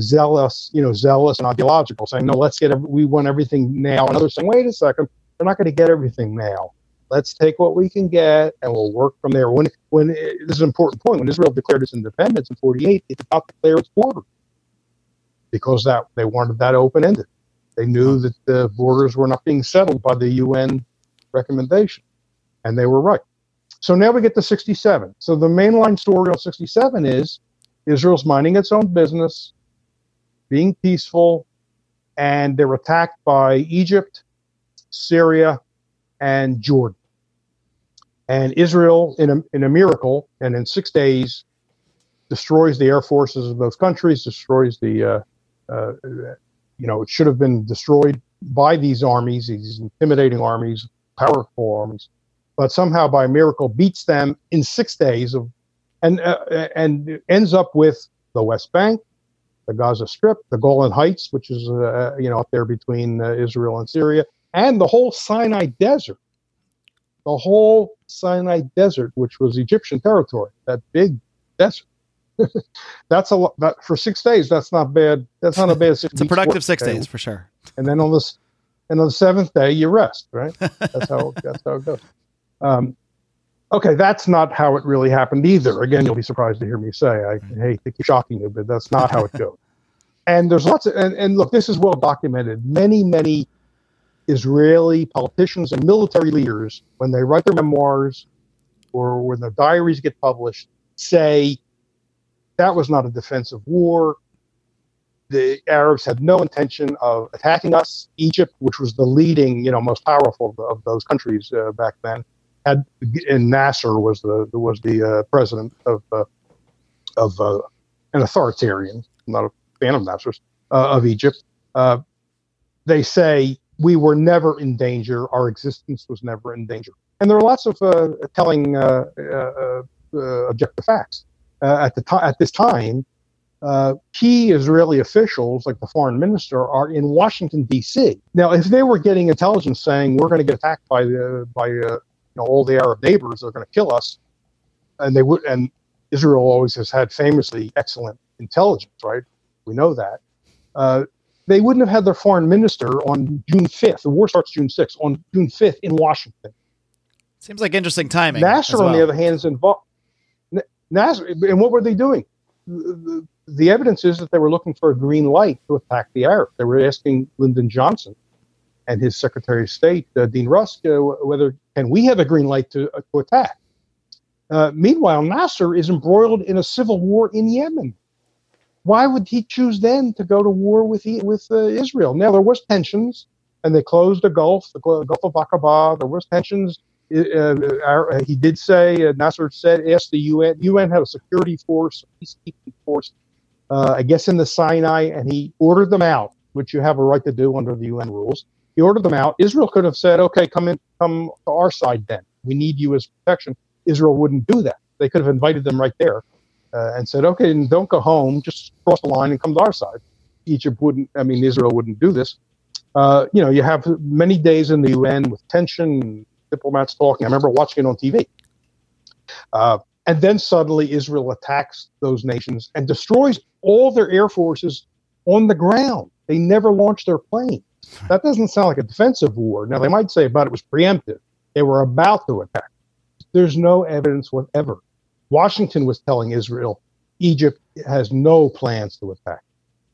zealous, you know, zealous and ideological, saying, "No, let's get, every, we want everything now." And others saying, "Wait a second, we're not going to get everything now. Let's take what we can get, and we'll work from there." When, when uh, this is an important point, when Israel declared its independence in '48, it did not declare its border because that they wanted that open ended. They knew that the borders were not being settled by the UN recommendation, and they were right. So now we get to 67. So the mainline story on 67 is Israel's minding its own business, being peaceful, and they're attacked by Egypt, Syria, and Jordan. And Israel, in a, in a miracle, and in six days, destroys the air forces of those countries, destroys the uh, uh, you know, it should have been destroyed by these armies, these intimidating armies, powerful armies, but somehow by miracle beats them in six days of, and uh, and ends up with the West Bank, the Gaza Strip, the Golan Heights, which is uh, you know up there between uh, Israel and Syria, and the whole Sinai Desert, the whole Sinai Desert, which was Egyptian territory, that big desert. [LAUGHS] that's a lot. That, for six days, that's not bad. That's not a bad. [LAUGHS] it's a productive six days for sure. [LAUGHS] And then on this, and on the seventh day, you rest. Right. That's how. that's how it goes. Um, okay, that's not how it really happened either. Again, you'll be surprised to hear me say. I hate to keep shocking you, but that's not how it goes. And there's lots of and, and look, this is well documented. Many, many Israeli politicians and military leaders, when they write their memoirs or when their diaries get published, say that was not a defensive war. The Arabs had no intention of attacking us. Egypt, which was the leading, you know, most powerful of, those countries uh, back then, had and Nasser was the was the uh, president of uh, of uh, an authoritarian. Not a fan of Nasser's uh, of Egypt. Uh, they say we were never in danger. Our existence was never in danger. And there are lots of telling objective facts uh, at the at this time, uh, key Israeli officials, like the foreign minister, are in Washington D.C. Now, if they were getting intelligence saying we're going to get attacked by the by uh, you know all the Arab neighbors, they're going to kill us, and they would, and Israel always has had famously excellent intelligence, right? We know that. Uh, they wouldn't have had their foreign minister on June 5th. The war starts June 6th. On June 5th in Washington. Seems like interesting timing. Nasser, well. on the other hand, is involved. Nasser, and what were they doing? The, the, evidence is that they were looking for a green light to attack the Arabs. They were asking Lyndon Johnson and his Secretary of State, uh, Dean Rusk, uh, whether can we have a green light to, uh, to attack. Uh, meanwhile, Nasser is embroiled in a civil war in Yemen. Why would he choose then to go to war with with uh, Israel? Now there was tensions, and they closed the Gulf, the Gulf of Aqaba. There was tensions uh, uh, he did say, uh, Nasser said, asked the UN. UN had a security force, a peacekeeping force, uh, I guess in the Sinai, and he ordered them out, which you have a right to do under the UN rules. He ordered them out. Israel could have said, okay, come in, come to our side then. We need you as protection. Israel wouldn't do that. They could have invited them right there uh, and said, okay, and don't go home, just cross the line and come to our side. Egypt wouldn't, I mean, Israel wouldn't do this. Uh, you know, you have many days in the UN with tension, diplomats talking. I remember watching it on TV. Uh, and then suddenly Israel attacks those nations and destroys all their air forces on the ground. They never launched their planes. That doesn't sound like a defensive war. Now, they might say about it was preemptive. They were about to attack. There's no evidence whatever Washington was telling Israel, Egypt has no plans to attack.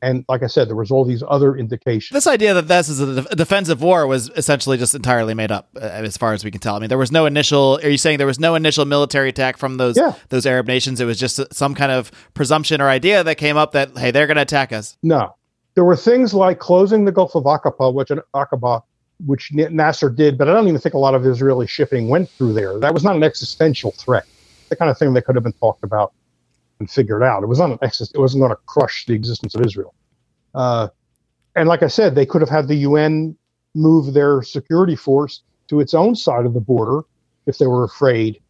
And like I said, there was all these other indications. This idea that this is a defensive war was essentially just entirely made up, uh, as far as we can tell. I mean, there was no initial. Are you saying there was no initial military attack from those Yeah. those Arab nations? It was just some kind of presumption or idea that came up that hey, they're going to attack us. No, there were things like closing the Gulf of Aqaba, which Aqaba, which Nasser did, but I don't even think a lot of Israeli shipping went through there. That was not an existential threat. The kind of thing that could have been talked about and figured out. It was not an exist. It wasn't going to crush the existence of Israel. Uh, and like I said, they could have had the UN move their security force to its own side of the border if they were afraid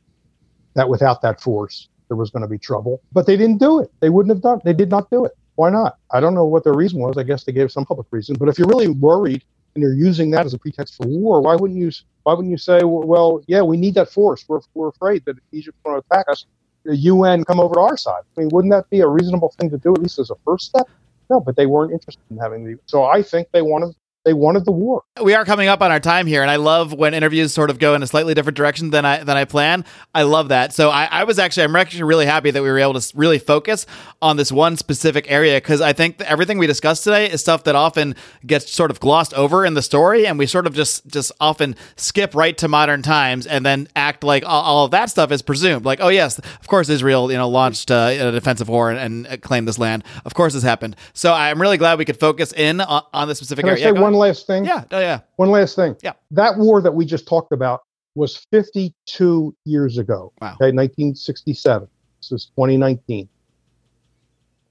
that without that force there was going to be trouble. But they didn't do it. They wouldn't have done. They did not do it. Why not? I don't know what their reason was. I guess they gave some public reason. But if you're really worried and you're using that as a pretext for war, why wouldn't you? Why wouldn't you say, well, yeah, we need that force. We're we're afraid that Egypt's going to attack us. The UN come over to our side. I mean, wouldn't that be a reasonable thing to do at least as a first step? No, but they weren't interested in having the. So I think they wanted they wanted the war. We are coming up on our time here, and I love when interviews sort of go in a slightly different direction than I than I plan. I love that. So I, I was actually I'm actually really happy that we were able to really focus on this one specific area because I think that everything we discussed today is stuff that often gets sort of glossed over in the story, and we sort of just just often skip right to modern times and then act like all, all of that stuff is presumed. Like, oh yes, of course Israel you know launched uh, a defensive war and, and claimed this land. Of course this happened. So I'm really glad we could focus in on, on this specific Can area. Say Yeah, go one ahead. last thing? Yeah, oh, yeah. One last thing. Yeah. That war that we just talked about was 52 years ago. Wow. Okay, 1967. This is 2019.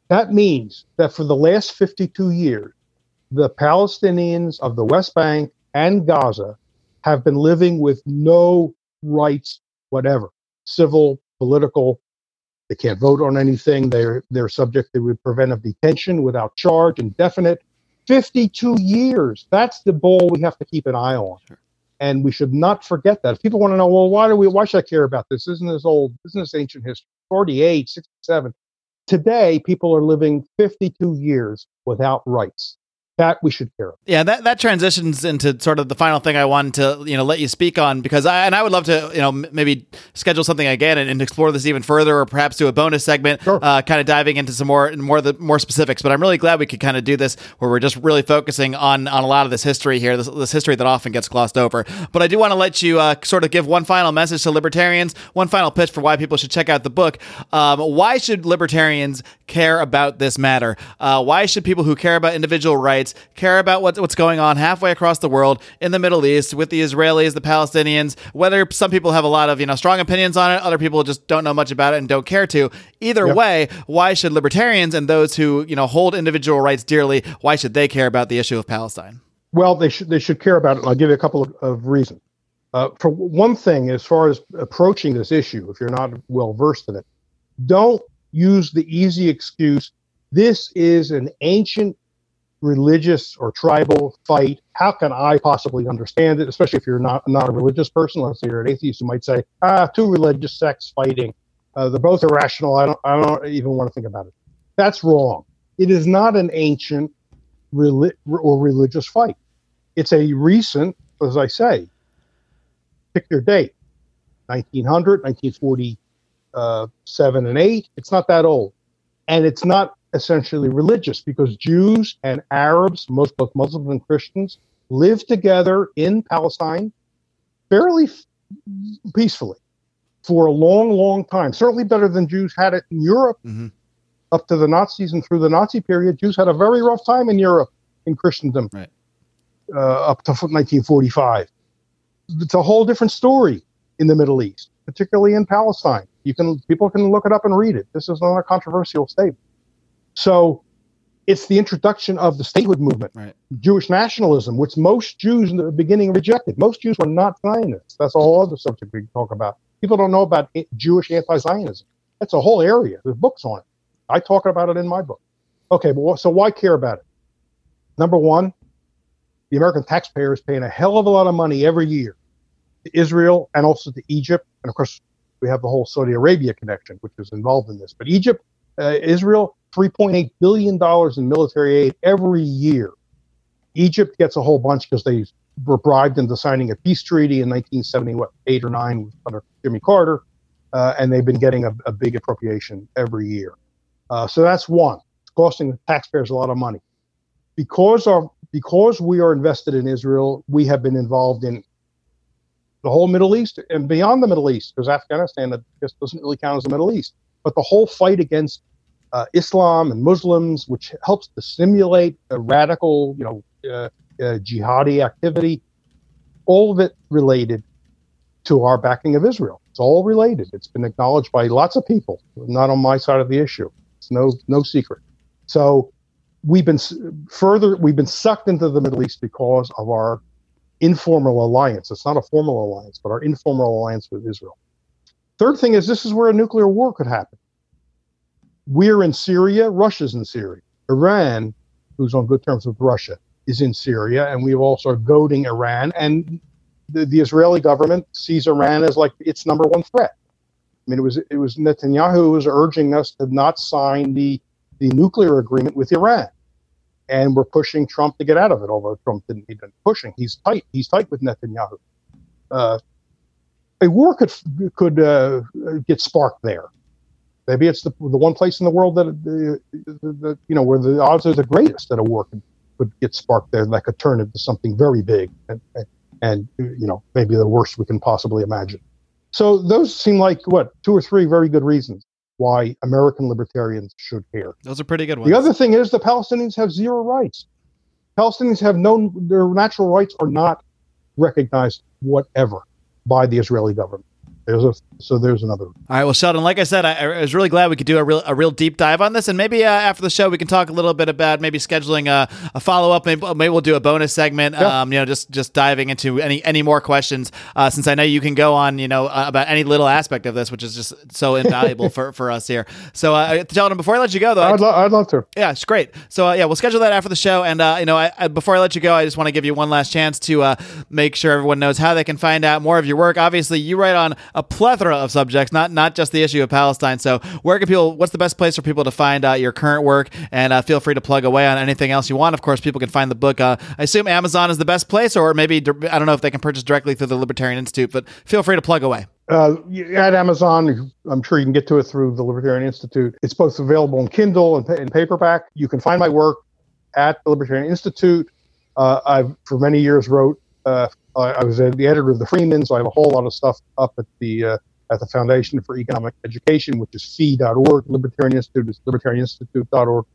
That means that for the last 52 years, the Palestinians of the West Bank and Gaza have been living with no rights whatever civil, political. They can't vote on anything. They're, they're subject to preventive detention without charge, indefinite. 52 years. That's the ball we have to keep an eye on. And we should not forget that. If people want to know, well, why do we why should I care about this? Isn't this old, isn't this ancient history? 48, 67. Today, people are living 52 years without rights. That we should care about. Yeah, that, that transitions into sort of the final thing I wanted to you know let you speak on because I and I would love to you know m- maybe schedule something again and, and explore this even further or perhaps do a bonus segment, Sure. uh, kind of diving into some more more the more specifics. But I'm really glad we could kind of do this where we're just really focusing on on a lot of this history here, this, this history that often gets glossed over. But I do want to let you uh, sort of give one final message to libertarians, one final pitch for why people should check out the book. Um, why should libertarians care about this matter? Uh, why should people who care about individual rights care about what, what's going on halfway across the world in the Middle East with the Israelis, the Palestinians? Whether some people have a lot of you know strong opinions on it, other people just don't know much about it and don't care to. Either Yep. way, why should libertarians and those who you know hold individual rights dearly, why should they care about the issue of Palestine? Well, they should they should care about it. I'll give you a couple of, of reasons. Uh, for one thing, as far as approaching this issue, if you're not well versed in it, don't use the easy excuse. This is an ancient religious or tribal fight. How can I possibly understand it? Especially if you're not not a religious person. Let's say you're an atheist, you might say, ah, two religious sects fighting. Uh, they're both irrational. I don't I don't even want to think about it. That's wrong. It is not an ancient reli- or religious fight. It's a recent, as I say, pick your date, 1900, 1947 and 8. It's not that old. And it's not essentially religious because Jews and Arabs, most both Muslims and Christians, live together in Palestine fairly f- peacefully for a long, long time. Certainly better than Jews had it in Europe Mhm. up to the Nazis and through the Nazi period. Jews had a very rough time in Europe in Christendom Right. uh, up to 1945. It's a whole different story in the Middle East, particularly in Palestine. You can people can look it up and read it. This is not a controversial statement. So it's the introduction of the statehood movement, Right. Jewish nationalism, which most Jews in the beginning rejected. Most Jews were not Zionists. That's a whole other subject we can talk about. People don't know about Jewish anti-Zionism. That's a whole area. There's books on it. I talk about it in my book. Okay, but what, so why care about it? Number one, the American taxpayer is paying a hell of a lot of money every year to Israel and also to Egypt, and of course we have the whole Saudi Arabia connection, which is involved in this. But Egypt, uh, Israel, 3.8 billion dollars in military aid every year. Egypt gets a whole bunch because they were bribed into signing a peace treaty in 1978 or nine under Jimmy Carter. uh, and they've been getting a, a big appropriation every year. Uh, so that's one. It's costing the taxpayers a lot of money. Because our because we are invested in Israel, we have been involved in the whole Middle East and beyond the Middle East, because Afghanistan I doesn't really count as the Middle East. But the whole fight against uh, Islam and Muslims, which helps to stimulate radical, you know, uh, uh, jihadi activity, all of it related to our backing of Israel. It's all related. It's been acknowledged by lots of people, not on my side of the issue. It's no no secret. So we've been further we've been sucked into the Middle East because of our informal alliance. It's not a formal alliance, but our informal alliance with Israel. Third thing is this is where a nuclear war could happen. We're in Syria, Russia's in Syria. Iran, who's on good terms with Russia, is in Syria, and we also are goading Iran. And the, the Israeli government sees Iran as like its number one threat. I mean, it was it was Netanyahu who was urging us to not sign the the nuclear agreement with Iran, and we're pushing Trump to get out of it. Although Trump didn't even pushing, he's tight. He's tight with Netanyahu. Uh, a war could could uh, get sparked there. Maybe it's the, the one place in the world that the, the, the, you know where the odds are the greatest that a war could, could get sparked there that could turn into something very big and, and and you know maybe the worst we can possibly imagine. So those seem like what two or three very good reasons why American libertarians should care. Those are pretty good ones. The other thing is the Palestinians have zero rights. Palestinians have no their natural rights are not recognized whatever by the Israeli government. There's a so there's another. All right, well, Sheldon, like I said, I, I, was really glad we could do a real a real deep dive on this, and maybe uh, after the show we can talk a little bit about maybe scheduling a, a follow up. Maybe, maybe we'll do a bonus segment. Yeah. Um, you know, just just diving into any any more questions, uh, since I know you can go on, you know, uh, about any little aspect of this, which is just so [LAUGHS] invaluable for for us here. So, uh, Sheldon, before I let you go, though, I'd, lo- I'd love to. Yeah, it's great. So, uh, yeah, we'll schedule that after the show, and uh, you know, I, I, before I let you go, I just want to give you one last chance to uh, make sure everyone knows how they can find out more of your work. Obviously, you write on a plethora of subjects, not not just the issue of Palestine. So, where can people? What's the best place for people to find uh, your current work? And uh, feel free to plug away on anything else you want. Of course, people can find the book. Uh, I assume Amazon is the best place, or maybe I don't know if they can purchase directly through the Libertarian Institute. But feel free to plug away. Uh, at Amazon, I'm sure you can get to it through the Libertarian Institute. It's both available in Kindle and in paperback. You can find my work at the Libertarian Institute. Uh, I've for many years wrote. Uh, I was the editor of the Freeman, so I have a whole lot of stuff up at the uh, at the Foundation for Economic Education, which is fee.org. Libertarian Institute is libertarianinstitute.org.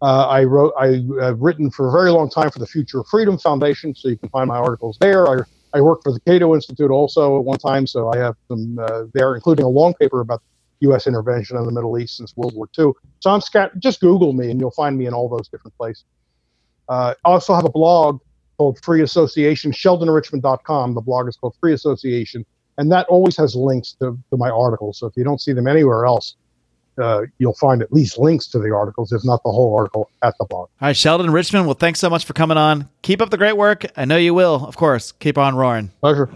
Uh, I wrote, I have written for a very long time for the Future of Freedom Foundation, so you can find my articles there. I, I worked for the Cato Institute also at one time, so I have some uh, there, including a long paper about U.S. intervention in the Middle East since World War II. So I'm scat- just Google me, and you'll find me in all those different places. Uh, I also have a blog called Free Association, sheldonrichman.com. The blog is called Free Association and that always has links to, to my articles. So if you don't see them anywhere else, uh, you'll find at least links to the articles, if not the whole article, at the blog. All right, Sheldon Richman. Well, thanks so much for coming on. Keep up the great work. I know you will, of course. Keep on roaring. Pleasure.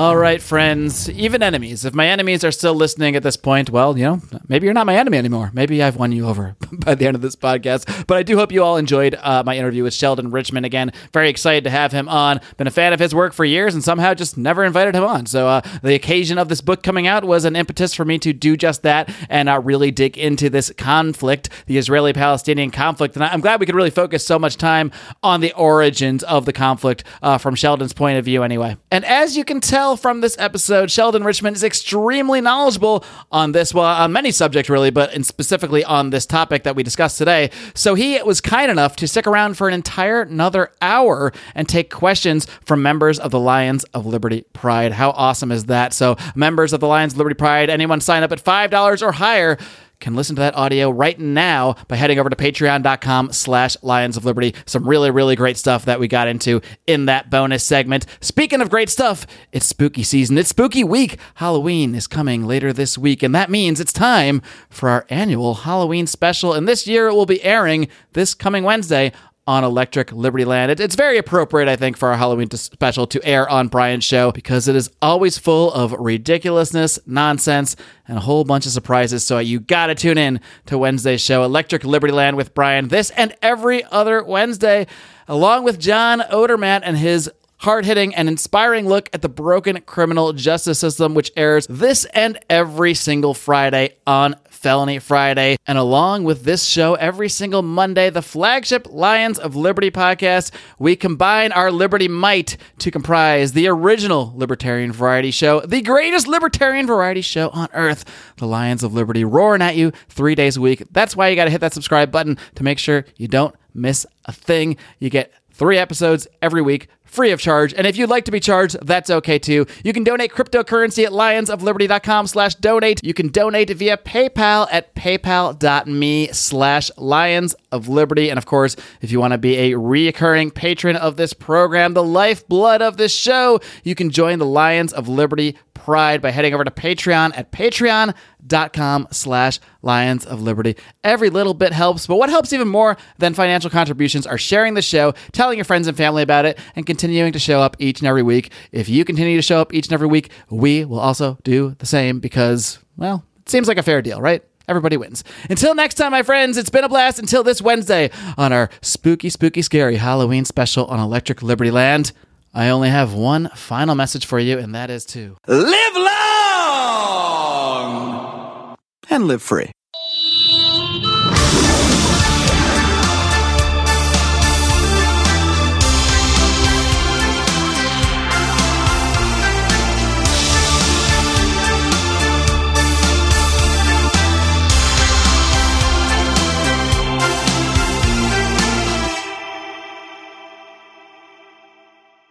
All right, friends, even enemies. If my enemies are still listening at this point, well, you know, maybe you're not my enemy anymore. Maybe I've won you over [LAUGHS] by the end of this podcast. But I do hope you all enjoyed uh, my interview with Sheldon Richman. Again, very excited to have him on. Been a fan of his work for years and somehow just never invited him on. So uh, the occasion of this book coming out was an impetus for me to do just that and uh, really dig into this conflict, the Israeli Palestinian conflict. And I'm glad we could really focus so much time on the origins of the conflict uh, from Sheldon's point of view, anyway. And as you can tell, from this episode, Sheldon Richman is extremely knowledgeable on this, well, on many subjects really, but in specifically on this topic that we discussed today. So he was kind enough to stick around for an entire another hour and take questions from members of the Lions of Liberty Pride. How awesome is that? So members of the Lions of Liberty Pride, anyone sign up at $5 or higher. Can listen to that audio right now by heading over to patreon.com slash lions of liberty. Some really really great stuff that we got into in that bonus segment. Speaking of great stuff it's spooky season. It's spooky week. Halloween is coming later this week and that means it's time for our annual halloween special. And this year it will be airing this coming wednesday on Electric Liberty Land. it's very appropriate, I think, for our Halloween special to air on Brian's show because it is always full of ridiculousness, nonsense, and a whole bunch of surprises. So you got to tune in to Wednesday's show, Electric Liberty Land with Brian, this and every other Wednesday, along with John Odermatt and his hard hitting, and inspiring look at the broken criminal justice system, which airs this and every single Friday on Felony Friday. And along with this show, every single Monday, the flagship Lions of Liberty podcast, we combine our Liberty might to comprise the original Libertarian Variety Show, the greatest Libertarian Variety Show on earth, the Lions of Liberty, roaring at you three days a week. That's why you got to hit that subscribe button to make sure you don't miss a thing. You get three episodes every week free of charge. And if you'd like to be charged, that's okay too. You can donate cryptocurrency at lionsofliberty.com slash donate. You can donate via PayPal at paypal.me slash lions of liberty. And of course, if you want to be a reoccurring patron of this program, the lifeblood of this show, you can join the Lions of Liberty Pride by heading over to Patreon at patreon.com slash Lions of Liberty. Every little bit helps, but what helps even more than financial contributions are sharing the show, telling your friends and family about it, and continuing to show up each and every week. If you continue to show up each and every week, we will also do the same because, well, it seems like a fair deal, right? Everybody wins. Until next time, my friends, it's been a blast until this Wednesday on our spooky, spooky, scary Halloween special on Electric Liberty Land. I only have one final message for you, and that is to live long and live free.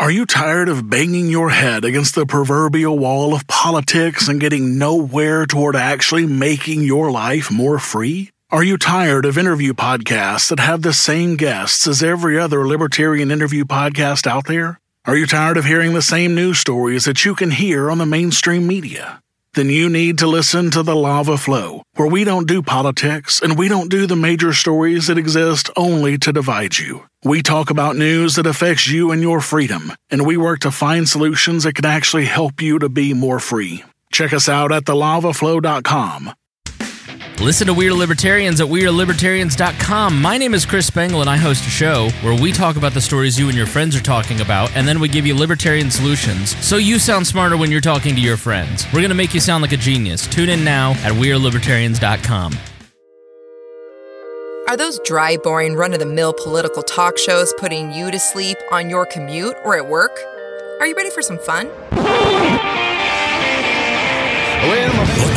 Are you tired of banging your head against the proverbial wall of politics and getting nowhere toward actually making your life more free? Are you tired of interview podcasts that have the same guests as every other libertarian interview podcast out there? Are you tired of hearing the same news stories that you can hear on the mainstream media? Then you need to listen to The Lava Flow, where we don't do politics and we don't do the major stories that exist only to divide you. We talk about news that affects you and your freedom, and we work to find solutions that can actually help you to be more free. Check us out at thelavaflow.com. Listen to We Are Libertarians at WeAreLibertarians.com. My name is Chris Spangle, and I host a show where we talk about the stories you and your friends are talking about, and then we give you libertarian solutions so you sound smarter when you're talking to your friends. We're going to make you sound like a genius. Tune in now at WeAreLibertarians.com. Are those dry, boring, run of the mill political talk shows putting you to sleep on your commute or at work? Are you ready for some fun? Look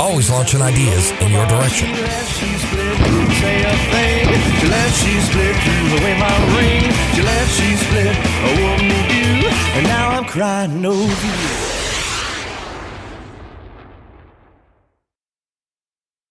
Always launching ideas in your direction.